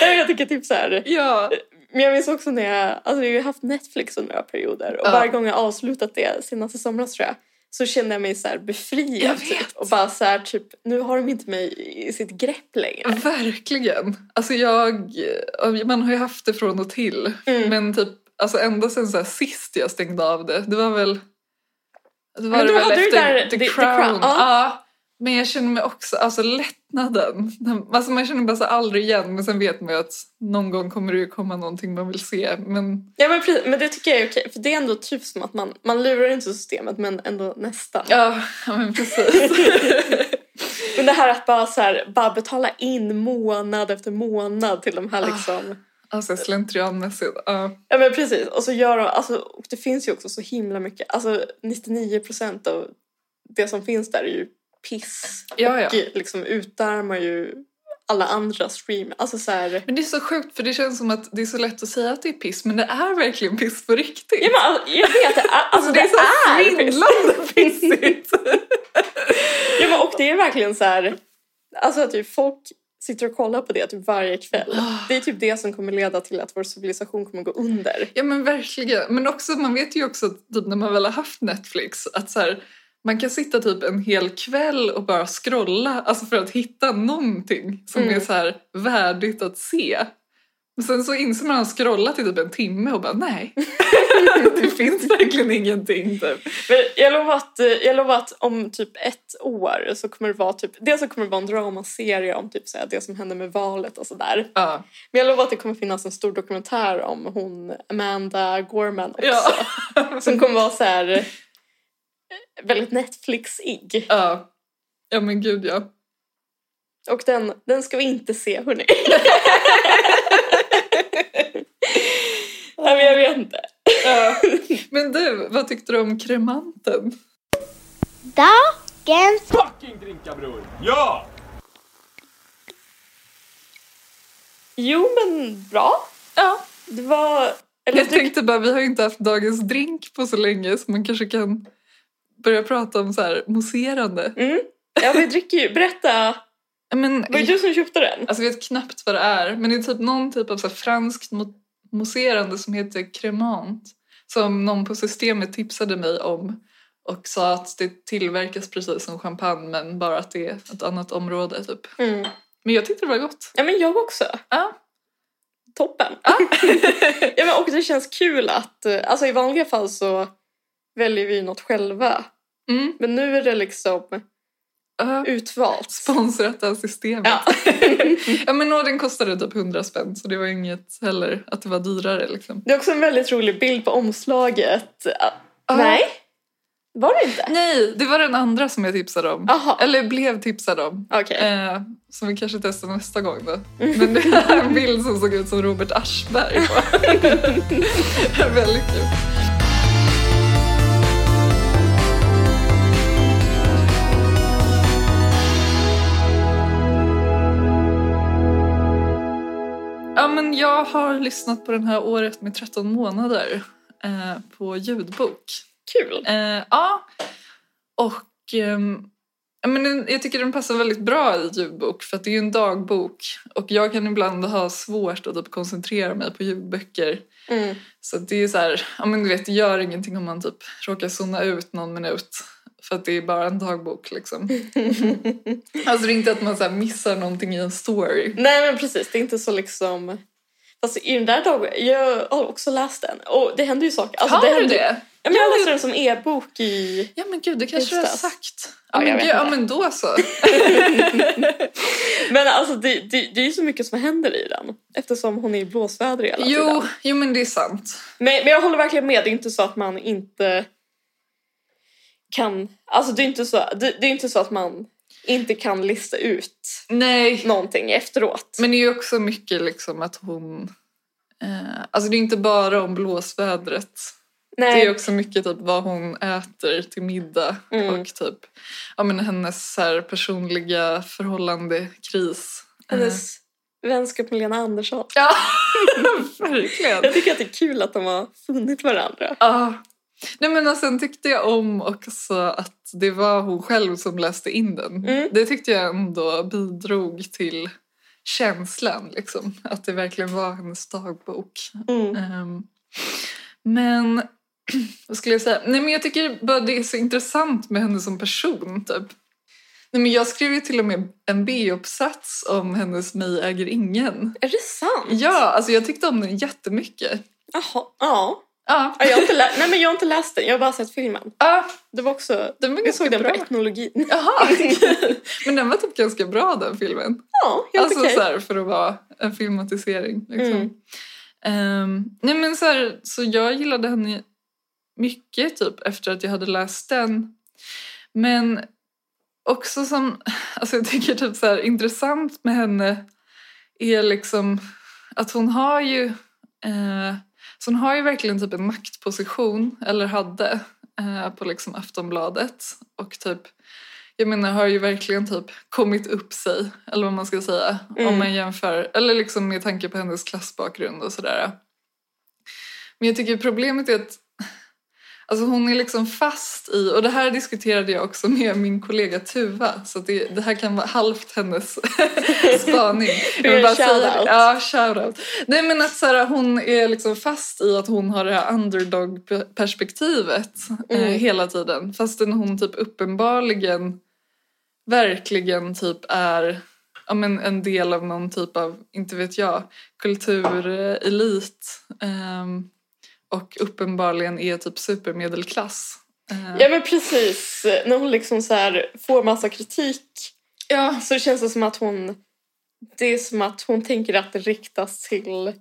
Nej, jag tycker typ så här. Ja. Men jag minns också när jag, alltså jag har haft Netflix under några perioder och Ja. varje gång jag avslutat det senaste somras tror jag så kände jag mig så befriad typ. och bara så här typ nu har de inte mig i sitt grepp längre. Verkligen. Alltså jag, man har ju haft det från och till. Mm. Men typ, alltså ända sen så sist jag stängde av det, det var väl... Det var Men då väl hade du där- The, The- The Crown. Crown, ja. Ja. Men jag känner mig också, alltså lättnaden. Alltså man känner bara så aldrig igen men sen vet man ju att någon gång kommer det komma någonting man vill se. Men Ja men, precis, men det tycker jag är okej för det är ändå typ som att man, man lurar inte systemet men ändå nästan. ja, ja men precis. Men det här att bara, så här, bara betala in månad efter månad till de här Ah. Alltså slentrianmässigt. Ja. Ja men precis och så gör de, alltså, och det finns ju också så himla mycket, alltså 99% av det som finns där är ju piss. Ja, ja. Och liksom utarmar ju alla andra stream. Alltså så här, Men det är så sjukt för det känns som att det är så lätt att säga att det är piss men det är verkligen piss på riktigt. ja, men, alltså, jag vet det, är- alltså, Alltså det är så är svindlande pissigt. Ja, men, och det är verkligen så här, alltså att typ folk sitter och kollar på det typ varje kväll. Ah. Det är typ det som kommer leda till att vår civilisation kommer gå under. Ja men verkligen. Men också, man vet ju också typ, när man väl har haft Netflix att så här, man kan sitta typ en hel kväll och bara scrolla alltså för att hitta någonting som Mm. är så här värdigt att se. Men sen så inser man att han scrollat i typ en timme och bara nej. det finns verkligen ingenting typ. Men jag lovar, att, jag lovar att om typ ett år så kommer det vara typ, dels så kommer det vara en dramaserie om typ så här, det som hände med valet och sådär. Ja. Men jag lovar att det kommer finnas en stor dokumentär om hon Amanda Gorman också. Ja. Som kommer vara så här eh, väldigt Netflix-ig. ja. Ja men gud ja. Och den, den ska vi inte se hörni. Nej men jag vet inte. ja. Men du, vad tyckte du om kremanten? Dagens fucking drinka bror! Ja! Jo men bra. Ja. Det var... Eller Jag du, tänkte bara, vi har ju inte haft dagens drink på så länge så man kanske kan börja prata om så här mousserande. mm, ja vi dricker ju. Berätta. Men, Var det du som köpte den? Alltså jag vet knappt vad det är, men det är typ någon typ av så franskt mo- mousserande som heter cremant. Som någon på systemet tipsade mig om och sa att det tillverkas precis som champagne men bara att det är ett annat område typ. Mm. Men jag tyckte det var gott. Ja men jag också. Ja. Toppen. ja, men, och det känns kul att, eh, alltså i vanliga fall så väljer vi något själva. Mm. Men nu är det liksom Ja. utvalt. Sponsrat av systemet. Ja. Ja men och den kostade typ 100 spänn så det var inget heller att det var dyrare liksom. Det är också en väldigt rolig bild på omslaget. Ja. Nej, var det inte? Nej, det var den andra som jag tipsade om. Jaha, Eller blev tipsad om. okej. Eh, som vi kanske testar nästa gång då. Men det är en bild som såg ut som Robert Aschberg. Väldigt kul. Men jag har lyssnat på den här året med 13 månader eh, på ljudbok. Kul. Eh, ja, och ja, men jag tycker den passar väldigt bra i ljudbok för att det är ju en dagbok och jag kan ibland ha svårt att typ koncentrera mig på ljudböcker. Mm. Så det är så här, ja men du vet det gör ingenting om man typ råkar zona ut någon minut för att det är bara en dagbok liksom. alltså det är inte att man så missar någonting i en story. Nej men precis, det är inte så liksom... Fast i den där dagen, jag har också läst den och det händer ju saker. Alltså, har du händer- det? Ja, men jag läste den som e-bok i... Ja men gud det kanske du har det. sagt. Ja, men, gud, ja men då så. Men alltså det, det, det är ju så mycket som händer i den eftersom hon är i blåsväder hela jo, tiden. jo men det är sant. Men, men jag håller verkligen med, det är inte så att man inte kan... Alltså det är inte så, det, det är inte så att man inte kan lista ut Nej. någonting efteråt. Men det är ju också mycket liksom att hon... Eh, alltså det är inte bara om blåsvädret. Nej. Det är också mycket typ vad hon äter till middag Mm. och typ ja, men hennes här, personliga förhållandekris. Eh, Hennes vänskap med Lena Andersson. Ja, verkligen. Jag tycker att det är kul att de har funnit varandra. Ja. Nej men och sen tyckte jag om också att det var hon själv som läste in den. Mm. Det tyckte jag ändå bidrog till känslan liksom. Att det verkligen var hennes dagbok. Mm. Ehm, men vad skulle jag säga? Nej men jag tycker bara det är så intressant med henne som person typ. Nej men jag skrev ju till och med en B-uppsats om hennes Mig äger ingen. Är det sant? Ja, alltså jag tyckte om den jättemycket. Jaha. Ja. Ja, Ja, Jag har, inte Nej, men jag har inte läst den, jag har bara sett filmen. ja Det var också... den var Jag såg den bra. på etnologin. Jaha, men den var typ ganska bra den filmen. Ja, helt alltså okej. så här, för att vara en filmatisering. Liksom. Mm. Ehm, nej men så, här, så jag gillade henne mycket typ efter att jag hade läst den. Men också som, alltså jag tycker typ så här intressant med henne är liksom att hon har ju, eh, så hon har ju verkligen typ en maktposition, eller hade, eh, på liksom Aftonbladet. Och typ, jag menar har ju verkligen typ kommit upp sig, eller vad man ska säga, Mm. om man jämför, eller liksom med tanke på hennes klassbakgrund och sådär. Men jag tycker problemet är att Alltså hon är liksom fast i, och det här diskuterade jag också med min kollega Tuva, så det, det här kan vara halvt hennes spaning. Jag bara. Ja, shoutout. Nej men att så här, hon är liksom fast i att hon har det här underdog-perspektivet eh, Mm. hela tiden. Fastän hon typ uppenbarligen verkligen typ är ja, men en del av någon typ av, inte vet jag, kulturelit. ehm, och uppenbarligen är typ supermedelklass. Eh, Ja men precis, när hon liksom så här får massa kritik ja. så känns det som att hon det är som att hon tänker att det riktas till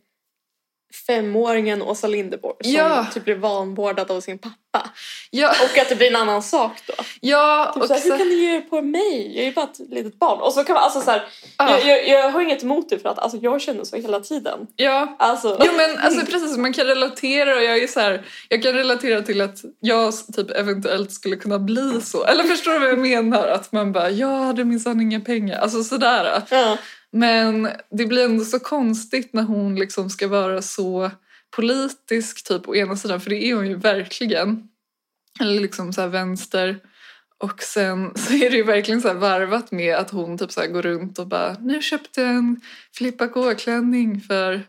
femåringen Åsa Linderborg som Ja. typ blir vanvårdad av sin pappa. Ja, Och att det blir en annan sak då. ja Typ och såhär, hur kan ni ge er på mig? Jag är bara ett litet barn. Och så kan man, alltså så här, ja, jag, jag, jag har inget emot det för att alltså, jag känner så hela tiden. ja. Alltså, Jo men alltså precis, man kan relatera och jag är så här, jag kan relatera till att jag typ eventuellt skulle kunna bli så. Eller förstår du vad jag menar? Att man bara, jag hade minsann inga pengar. Alltså sådär. ja. Men det blir ändå så konstigt när hon liksom ska vara så politisk typ å ena sidan, för det är hon ju verkligen. Eller liksom så här vänster. Och sen så är det ju verkligen så varvat med att hon typ så går runt och bara nu köpte jag en Filippa K-klänning för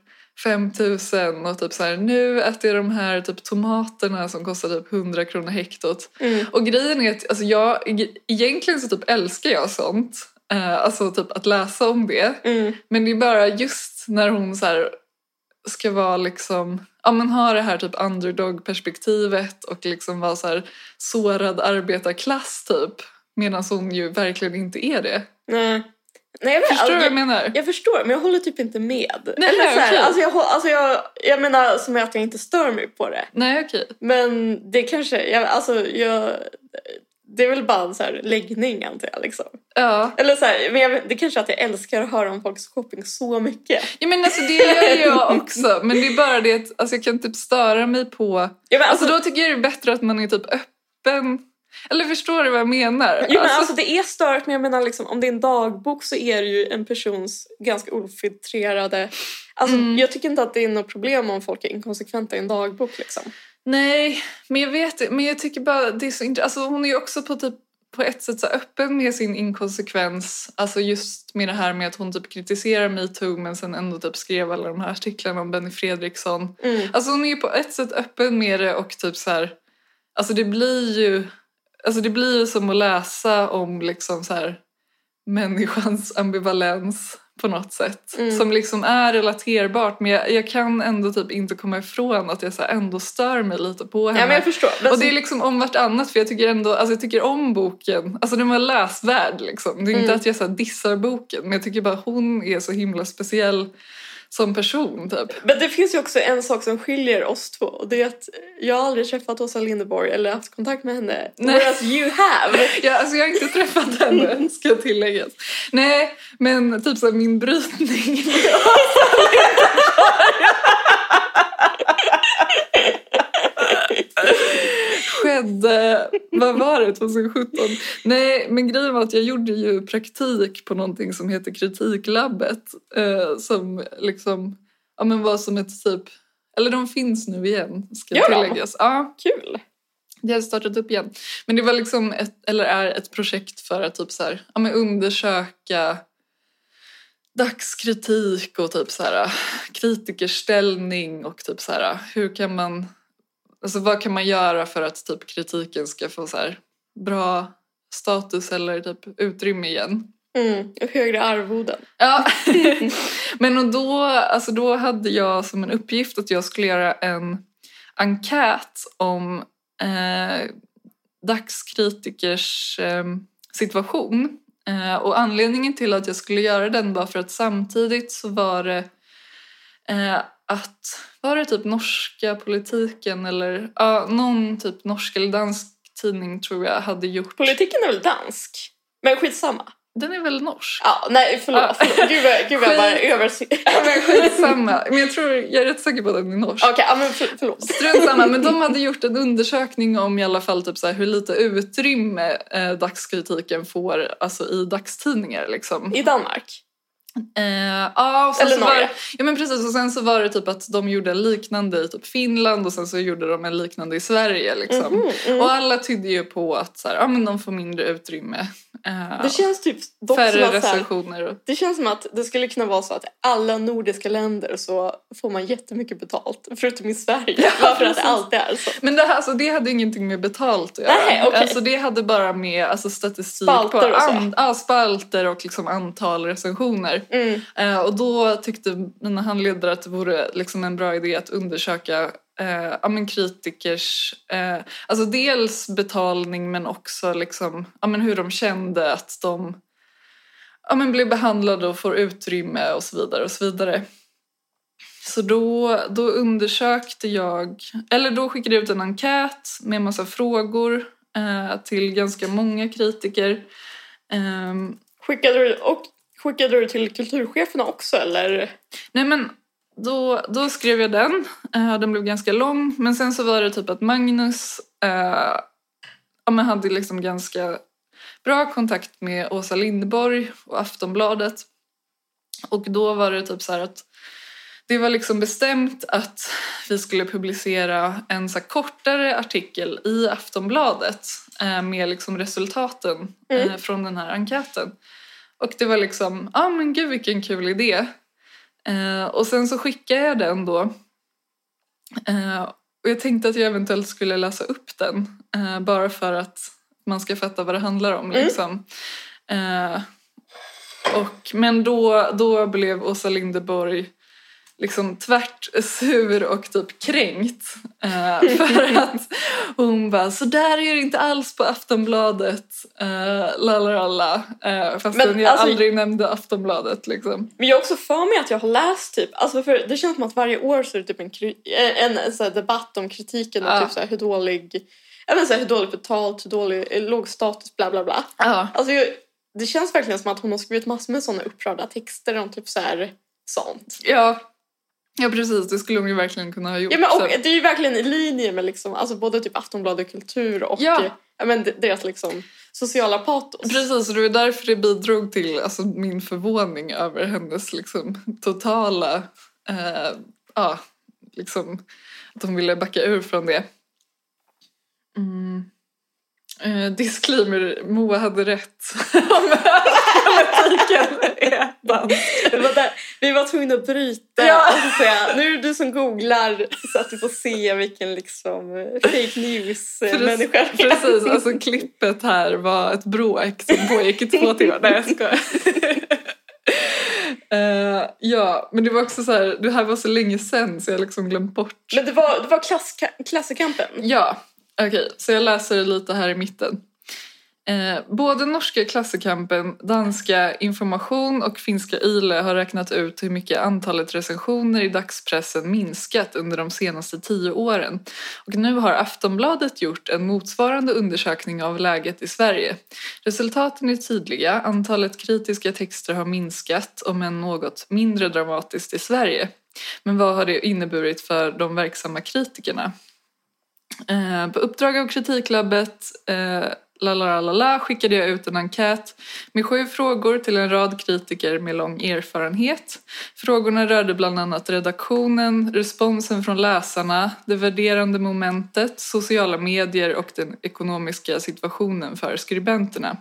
5000 och typ så här nu äter jag de här typ tomaterna som kostar typ 100 kronor hektot. Mm. Och grejen är att alltså jag, eg- egentligen så typ älskar jag sånt. Eh, alltså typ att läsa om det. Mm. Men det är bara just när hon så ska vara liksom, ja men ha det här typ underdog-perspektivet och liksom vara så här sårad arbetarklass typ. Medan hon ju verkligen inte är det. Nej. Nej, jag, vet, Förstår du vad jag menar? jag förstår, men jag håller typ inte med. Nej, Eller så här, okej. alltså, jag, alltså jag, jag menar som att jag inte stör mig på det. Nej okej. Men det kanske, jag, alltså jag, det är väl bara en så här läggning antar jag liksom. Ja. Eller så här, men jag, det kanske är att jag älskar att höra om folks shopping så mycket. ja men alltså det gör jag också. Men det är bara det att alltså, jag kan typ störa mig på... Ja, Alltså alltså, då tycker jag det är bättre att man är typ öppen. Eller förstår du vad jag menar? jo, men Alltså- alltså det är stört men jag menar liksom om det är en dagbok så är det ju en persons ganska ofiltrerade Alltså, Mm. Jag tycker inte att det är något problem om folk är inkonsekventa i en dagbok. Liksom. Nej, men jag vet Men jag tycker bara det är så intressant. Alltså hon är ju också på typ på ett sätt så öppen med sin inkonsekvens. Alltså just med det här med att hon typ kritiserar metoo men sen ändå typ skrev alla de här artiklarna om Benny Fredriksson. Mm. Alltså hon är ju på ett sätt öppen med det och typ så här. Alltså det blir ju Alltså det blir ju som att läsa om liksom så här människans ambivalens på något sätt. Mm. Som liksom är relaterbart men jag, jag kan ändå typ inte komma ifrån att jag så ändå stör mig lite på henne. Ja, men jag förstår. Men Och det är liksom om vartannat för jag tycker ändå, alltså jag tycker om boken. Alltså den var läsvärd liksom. Det är inte Mm. att jag så dissar boken men jag tycker bara hon är så himla speciell som person typ. Men det finns ju också en sak som skiljer oss två och det är att jag har aldrig träffat Åsa Linderborg eller haft kontakt med henne. Nej. Whereas you have. Ja, alltså jag har inte träffat henne ska tilläggas. Nej, men typ så min brytning skedde, vad var det, 2017? Nej, men grejen var att jag gjorde ju praktik på någonting som heter Kritiklabbet eh, som liksom, ja men var som ett typ, eller de finns nu igen ska de? tilläggas. Ja, Kul. det har startat upp igen. Men det var liksom ett, eller är ett projekt för att typ så här, ja, men undersöka dagskritik och typ så här, kritikers ställning och typ så här, hur kan man, alltså vad kan man göra för att typ kritiken ska få så här bra status eller typ utrymme igen. Mm. Och högre arvoden. Ja, men och då, alltså då hade jag som en uppgift att jag skulle göra en enkät om eh, dagskritikers eh, situation. Eh, och anledningen till att jag skulle göra den var för att samtidigt så var det eh, att, var det typ norska politiken eller ja, någon typ norsk eller dansk tidning tror jag hade gjort. Politiken är väl dansk? Men skitsamma. Den är väl norsk? Ja, nej förlåt. Förlåt. Gud vad, gud vad jag bara överser. Men skitsamma. Men jag tror, jag är rätt säker på att den är norsk. Okej, ja, men för, förlåt. Strunt samma, men de hade gjort en undersökning om i alla fall typ så här, hur lite utrymme eh, dagskritiken får alltså, i dagstidningar. Liksom. I Danmark? Eh, ja, och sen Eller så var, Norge. ja men precis och sen så var det typ att de gjorde en liknande i typ Finland och sen så gjorde de en liknande i Sverige. Liksom. Mhm, mm. Och alla tydde ju på att så här, ja, men de får mindre utrymme Eh, Det känns typ färre här, recensioner. Och, Det känns som att det skulle kunna vara så att alla nordiska länder så får man jättemycket betalt. Förutom i Sverige. Ja, Varför att det alltid är så. men det, här, alltså, det hade ingenting med betalt att göra. Nej, okej. alltså, det hade bara med alltså, statistik Spalter på och så. an, ja, spalter och liksom, antal recensioner. Mm. Eh, och då tyckte mina handledare att det vore liksom en bra idé att undersöka eh, ja, men kritikers, eh, alltså dels betalning men också liksom, ja, men hur de kände att de ja, men blev behandlade och får utrymme och så vidare och så vidare. Så då, då undersökte jag, eller då skickade jag ut en enkät med massa frågor eh, till ganska många kritiker. Ehm, Skickade, du, och, skickade du till kulturcheferna också eller? Nej men då, då skrev jag den. Eh, den blev ganska lång. Men sen så var det typ att Magnus eh, ja, men hade liksom ganska bra kontakt med Åsa Lindborg och Aftonbladet. Och då var det typ så här att det var liksom bestämt att vi skulle publicera en så kortare artikel i Aftonbladet eh, med liksom resultaten eh, från den här enkäten. Och det var liksom, ja ah, men gud vilken kul idé. Eh, och sen så skickade jag den då. Eh, och jag tänkte att jag eventuellt skulle läsa upp den. Eh, bara för att man ska fatta vad det handlar om. Mm. Liksom. Eh, och, men då, då blev Åsa Linderborg liksom tvärt sur och typ kränkt. Eh, för att hon bara, så där är det inte alls på Aftonbladet. Eh, lalala. Eh, fast Men jag alltså- aldrig nämnde Aftonbladet liksom. Men jag har också för mig att jag har läst typ, alltså för det känns som att varje år så är det typ en, kri- en, en så debatt om kritiken och Ja. typ så här hur dålig, jag så här, hur dåligt betalt, hur dålig, eh, låg status, bla bla bla. Ja. Alltså det känns verkligen som att hon har skrivit massor med sådana upprörda texter om typ så här sånt. Ja. Ja, precis. Det skulle hon ju verkligen kunna ha gjort. Ja, men, och det är ju verkligen i linje med liksom, alltså både typ Aftonbladet Kultur och Ja. ja, men de- deras liksom sociala patos. Precis, och det var därför det bidrog till alltså, min förvåning över hennes liksom, totala... Eh, ja, liksom, att hon ville backa ur från det. Mm. Eh, disclaimer, Moa hade rätt om politiken är dans. Det var där, vi var tvungna att bryta Ja. och säga, nu är det du som googlar så att du får se vilken liksom fake news eh, är. Precis, alltså klippet här var ett bråk som pågick i två timmar. Nej jag skojar. Eh, ja, men det var också så här, det här var så länge sen så jag har liksom glömt bort. Men det var, det var klass, klassikampen. Ja, okej, så jag läser lite här i mitten. Eh, både norska Klassekampen, danska Information och finska YLE har räknat ut hur mycket antalet recensioner i dagspressen minskat under de senaste tio åren. Och nu har Aftonbladet gjort en motsvarande undersökning av läget i Sverige. Resultaten är tydliga, antalet kritiska texter har minskat, om än något mindre dramatiskt i Sverige. Men vad har det inneburit för de verksamma kritikerna? Eh, på uppdrag av Kritiklabbet eh, lalalala, skickade jag ut en enkät med sju frågor till en rad kritiker med lång erfarenhet. Frågorna rörde bland annat redaktionen, responsen från läsarna, det värderande momentet, sociala medier och den ekonomiska situationen för skribenterna.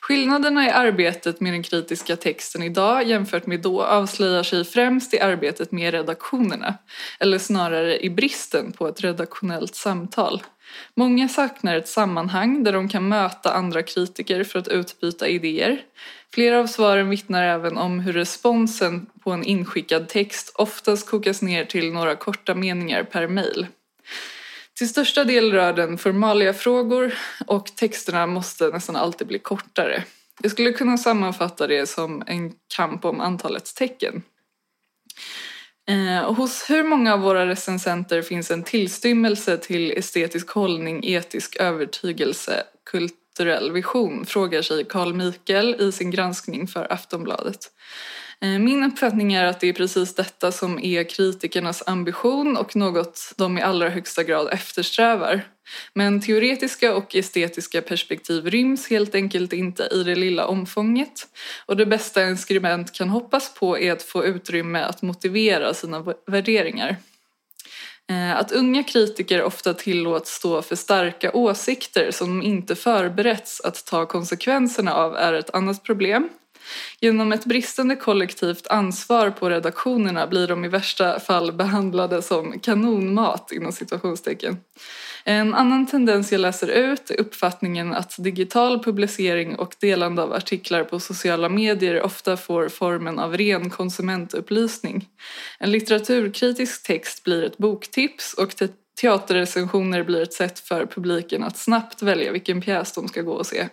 Skillnaderna i arbetet med den kritiska texten idag jämfört med då avslöjar sig främst i arbetet med redaktionerna, eller snarare i bristen på ett redaktionellt samtal. Många saknar ett sammanhang där de kan möta andra kritiker för att utbyta idéer. Flera av svaren vittnar även om hur responsen på en inskickad text oftast kokas ner till några korta meningar per mejl. Till största del rör den formalia-frågor och texterna måste nästan alltid bli kortare. Jag skulle kunna sammanfatta det som en kamp om antalet tecken. Eh, och hos hur många av våra recensenter finns en tillstymmelse till estetisk hållning, etisk övertygelse, kulturell vision? Frågar sig Carl Mikael i sin granskning för Aftonbladet. Eh, min uppfattning är att det är precis detta som är kritikernas ambition och något de i allra högsta grad eftersträvar. Men teoretiska och estetiska perspektiv ryms helt enkelt inte i det lilla omfånget och det bästa en skribent kan hoppas på är att få utrymme att motivera sina värderingar. Eh, att unga kritiker ofta tillåts stå för starka åsikter som de inte förberetts att ta konsekvenserna av är ett annat problem. Genom ett bristande kollektivt ansvar på redaktionerna blir de i värsta fall behandlade som kanonmat inom situationstecken. En annan tendens jag läser ut är uppfattningen att digital publicering och delande av artiklar på sociala medier ofta får formen av ren konsumentupplysning. En litteraturkritisk text blir ett boktips och te- teaterrecensioner blir ett sätt för publiken att snabbt välja vilken pjäs de ska gå och se.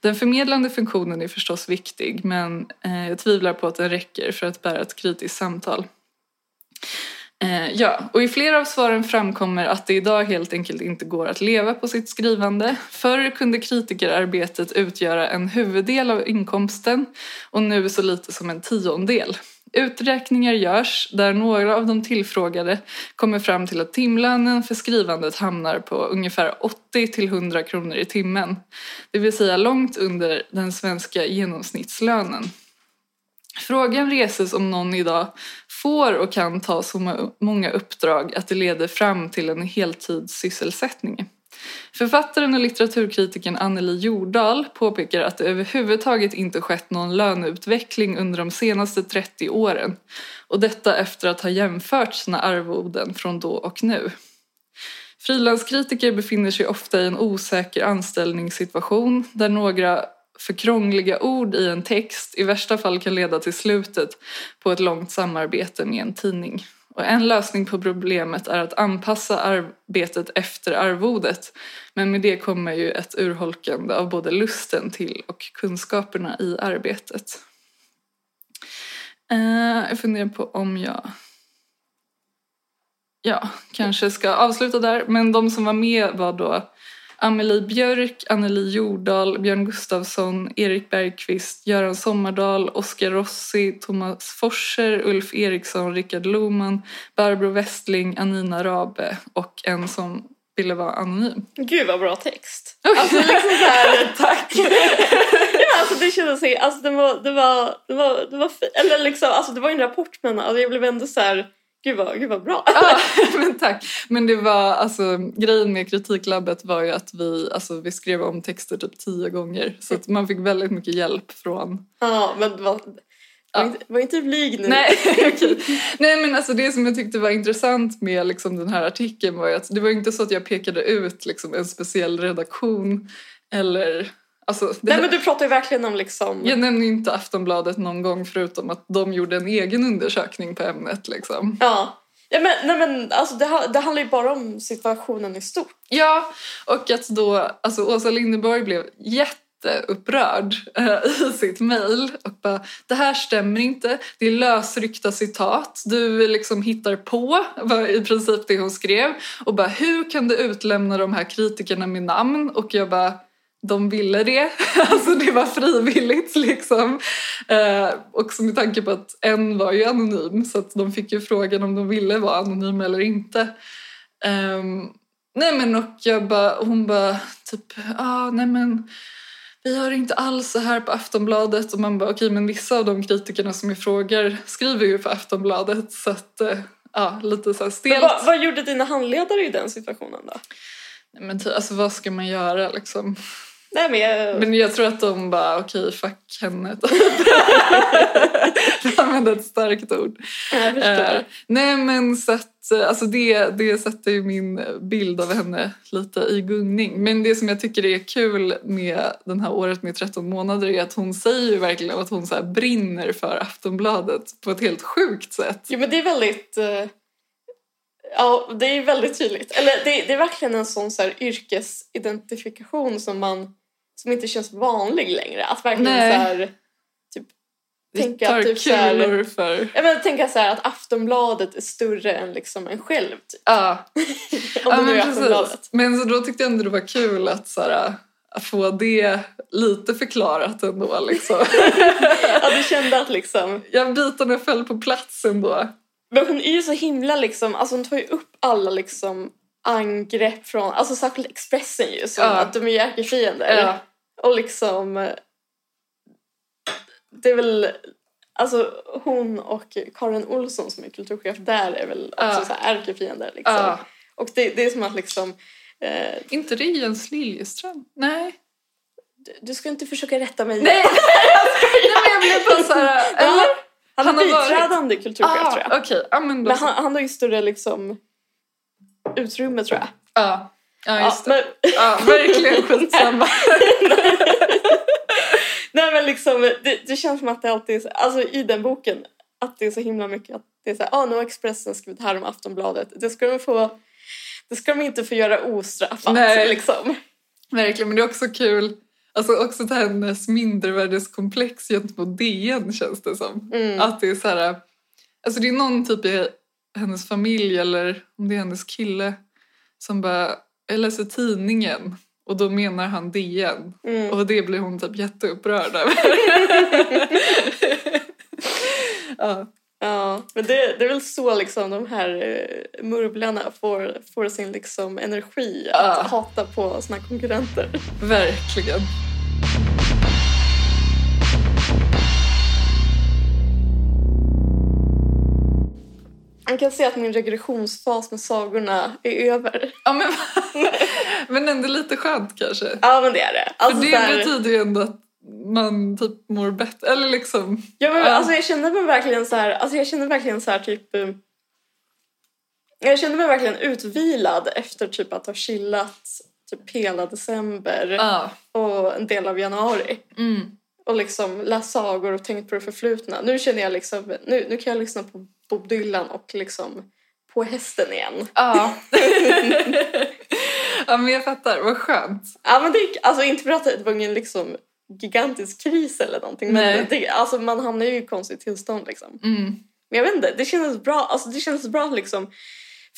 Den förmedlande funktionen är förstås viktig men eh, jag tvivlar på att den räcker för att bära ett kritiskt samtal. Eh, ja, och i flera av svaren framkommer att det idag helt enkelt inte går att leva på sitt skrivande. Förr kunde kritikerarbetet utgöra en huvuddel av inkomsten och nu så lite som en tiondel. Uträkningar görs där några av de tillfrågade kommer fram till att timlönen för skrivandet hamnar på ungefär 80 till 100 kronor i timmen. Det vill säga långt under den svenska genomsnittslönen. Frågan reses om någon idag får och kan ta så många uppdrag att det leder fram till en heltidssysselsättning. Författaren och litteraturkritikern Anneli Jordahl påpekar att det överhuvudtaget inte skett någon löneutveckling under de senaste 30 åren och detta efter att ha jämfört sina arvoden från då och nu. Frilanskritiker befinner sig ofta i en osäker anställningssituation där några för krångliga ord i en text i värsta fall kan leda till slutet på ett långt samarbete med en tidning. Och en lösning på problemet är att anpassa arbetet efter arvodet men med det kommer ju ett urholkande av både lusten till och kunskaperna i arbetet. Eh, jag funderar på om jag ja, kanske ska avsluta där. Men de som var med var då Amelie Björk, Anneli Jordahl, Björn Gustafsson, Erik Bergqvist, Göran Sommardal, Oskar Rossi, Thomas Forser, Ulf Eriksson, Rickard Lohman, Barbro Westling, Anina Rabe och en som ville vara anonym. Gud vad bra text. Alltså liksom så här, Tack! ja, alltså det kändes så, alltså det var, det var, det var, det var fi- eller liksom, alltså det var ju en rapport men alltså jag blev ändå så här, gud vad, gud vad bra. Ja, men tack. Men det var alltså grejen med kritiklabbet var ju att vi, alltså, vi skrev om texter typ tio gånger så att man fick väldigt mycket hjälp från Ja, men det var, var, inte, var inte blyg nu. Nej, okej. Nej men alltså det som jag tyckte var intressant med liksom den här artikeln var ju att det var inte så att jag pekade ut liksom en speciell redaktion eller alltså det, Nej men du pratar ju verkligen om liksom, jag nämner inte Aftonbladet någon gång förutom att de gjorde en egen undersökning på ämnet liksom. ja. Ja, men, nej men alltså det, det handlar ju bara om situationen i stort. Ja, och att då alltså Åsa Linderborg blev jätteupprörd eh, i sitt mejl det här stämmer inte, det är lösryckta citat, du liksom hittar på var i princip det hon skrev och bara hur kan du utlämna de här kritikerna med namn och jag bara de ville det, alltså det var frivilligt liksom. Eh, också med tanke på att en var ju anonym så att de fick ju frågan om de ville vara anonyma eller inte. Ehm, nej men och jag bara, hon bara typ, ah, nej men vi har inte alls så här på Aftonbladet och man bara okej men vissa av de kritikerna som jag frågar skriver ju för Aftonbladet så att eh, ja, lite så stelt. vad, vad gjorde dina handledare i den situationen då? Nej, men ty, alltså vad ska man göra liksom? Nej men jag... Men jag tror att de bara okej fuck henne. Jag använde ett starkt ord. jag förstår. Eh, nej men så att, eh, alltså det, det sätter ju min bild av henne lite i gungning. Men det som jag tycker är kul med den här året med 13 månader är att hon säger ju verkligen att hon så brinner för Aftonbladet på ett helt sjukt sätt. Jo men det är väldigt... eh, Ja, det är väldigt tydligt. Eller det, det är verkligen en sån så här yrkesidentifikation som man som inte känns vanlig längre. Att verkligen Nej. så här, typ, Vi tänka tar typ kulor för... jag menar, tänka så här att Aftonbladet är större än liksom en själv. Typ. Ja, Om ja det men är Aftonbladet. Men så då tyckte jag ändå det var kul att, så här, att få det lite förklarat ändå. Liksom. Ja, du kände att liksom... jag bitarna föll på plats ändå. Men hon är ju så himla liksom, alltså hon tar ju upp alla liksom angrepp från, alltså särskilt Expressen ju, som Ja. att de är ärkefiender. Ja. Och liksom, det är väl, alltså hon och Karin Olsson som är kulturchef där är väl också så här ärkefiender liksom. Ja. Och det, det är som att liksom eh, Inte det Jens Liljeström? Nej. du- du ska inte försöka rätta mig. Nej, Nej men jag blev bara såhär... Eller? han, han är har varit- biträdande kulturchef tror Ah, jag. Okej, ja men Men han, han har ju större liksom utrymme tror jag. Ja, ja just det. men, Ja, verkligen skitsamma. nej men liksom det, det känns som att det alltid är så, alltså i den boken att det är så himla mycket att det är så här, ah, nu har Expressen skrivit här om Aftonbladet. Det ska de få det ska de inte få göra ostraffat. Nej. Liksom. Verkligen, men det är också kul. Alltså också till hennes mindervärdeskomplex gentemot DN känns det som. Mm. Att det är så här, alltså det är någon typ i hennes familj eller om det är hennes kille som bara, jag läser tidningen och då menar han DN. Mm. Och det blir hon typ jätteupprörd över. ja. Ja, men det, det är väl så liksom de här eh, murvlarna får, får sin liksom energi att Ja. hata på sina konkurrenter. Verkligen. Man kan se att min regressionsfas med sagorna är över. Ja, men, men ändå lite skönt kanske. Ja, men det är det. Alltså, För det här, betyder ju ändå att man typ mår bättre. Eller liksom... ja, men, Ja. alltså, jag kände mig verkligen så här, alltså, jag kände verkligen så här typ... eh, Jag kände mig verkligen utvilad efter typ att ha chillat typ hela december Ja. och en del av januari. Mm. och liksom läst sagor och tänkt på det förflutna. Nu känner jag liksom, nu, nu kan jag lyssna på Bob Dylan och liksom på hästen igen. Ja. ja, men jag fattar. Vad skönt. Ja men det, alltså inte för att det var ingen liksom gigantisk kris eller någonting men det, alltså man hamnar ju i konstigt tillstånd liksom. Mm. Men jag vet inte, det kändes bra, alltså det kändes bra liksom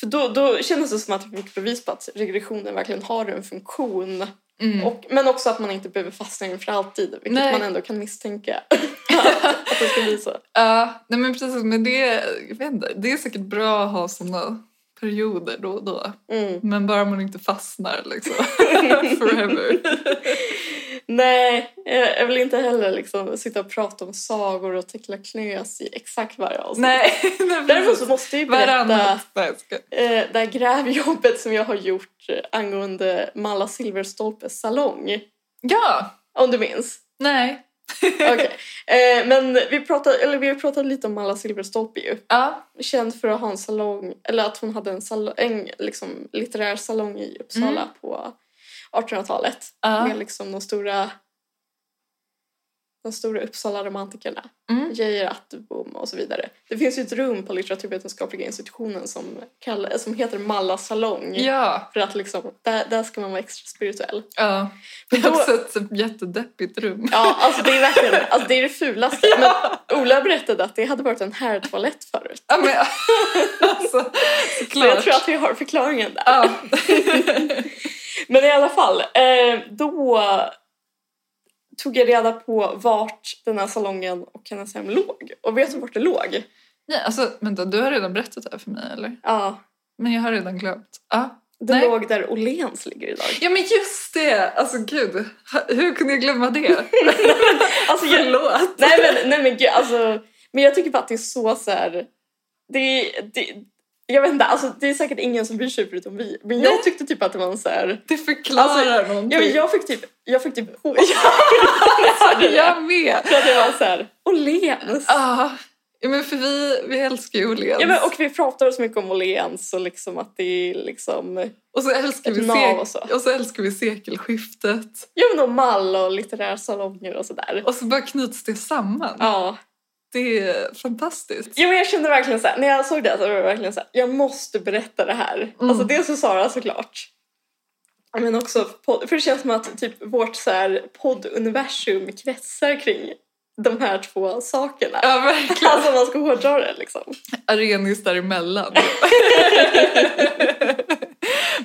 för då, då kändes det som att jag fick bevis på att regressionen verkligen har en funktion. Mm. Och, men också att man inte behöver fastna i den för alltid, vilket Nej. man ändå kan misstänka att, det ska bli så. Ja, nej men precis. Men det, jag vet inte, det är säkert bra att ha såna perioder då och då. Mm. Men bara man inte fastnar liksom. Forever. Nej, jag vill inte heller liksom sitta och prata om sagor och Tekla Knös i exakt varje avsnitt. nej, precis. så måste jag ju berätta. Nej, ska. eh, det här grävjobbet som jag har gjort eh, angående Malla Silverstolpes salong. Ja, Om du minns? nej. Okej. Eh, men vi pratade, eller vi har pratat lite om Malla Silverstolpe ju. Ja, Känd för att ha en salong, eller att hon hade en, salong, en liksom, litterär salong i Uppsala Mm. på 1800-talet. ja. Med liksom de stora de stora Uppsala-romantikerna. Mm. Geijer Attebom och så vidare. Det finns ju ett rum på litteraturvetenskapliga institutionen som, kall- som heter Malla salong. ja. För att liksom, där, där ska man vara extra spirituell. ja. Det är också ett jättedeppigt rum. Ja, alltså det är verkligen alltså det, är det fulaste. Men Ola berättade att det hade varit en herrtoalett förut. Ja, men, alltså, Så jag tror att vi har förklaringen där. Ja. Men i alla fall, eh, då tog jag reda på vart den här salongen och hennes hem låg. Och vet du vart det låg? Nej, alltså, vänta, du har redan berättat det här för mig eller? Ja, Men jag har redan glömt. Ja. det Nej. låg där Åhléns ligger idag. Ja men just det! Alltså gud, hur kunde jag glömma det? Alltså, jag, Förlåt. nej men, nej men gud, alltså. Men jag tycker bara att det är så så här. Det, det, jag vet inte, alltså det är säkert ingen som bryr sig förutom vi. Men jag tyckte typ att det var en så här. Det förklarar Alltså, någonting. Ja, men jag fick typ, jag fick typ hår. jag med! För att det var så här, Åhléns. Ah, ja, men för vi, vi älskar ju Åhléns. Ja, men, och vi pratar så mycket om Åhléns och liksom att det är liksom, och, så älskar vi sek- och så. och så älskar vi sekelskiftet. ja men och mall och litterärsalonger och sådär. Och så bara knyts det samman. Ja. Det är fantastiskt. men jag kände verkligen så här, när jag såg det så var det verkligen så här, jag måste berätta det här. Mm. Alltså dels för Sara såklart. Men också, för det känns som att typ vårt så här podduniversum kretsar kring de här två sakerna. Ja, verkligen. Alltså man ska hårdra det liksom. Arenis däremellan.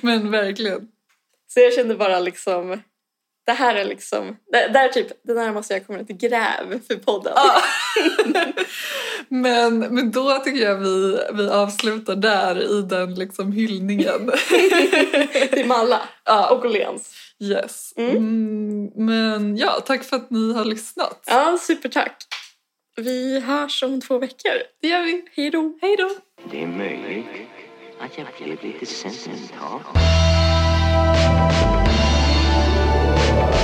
men verkligen. Så jag kände bara liksom, det här är liksom, det, det är typ det närmaste jag kommer ett gräv för podden. Ja. men, men då tycker jag vi, vi avslutar där i den liksom hyllningen. Till Malla ja, och Åhléns. yes. Mm. Mm, men ja, tack för att ni har lyssnat. Ja, supertack. Vi hörs om två veckor. Det gör vi. Hej då! Hej då! Det är möjligt att jag blev lite sentimental. Thank you.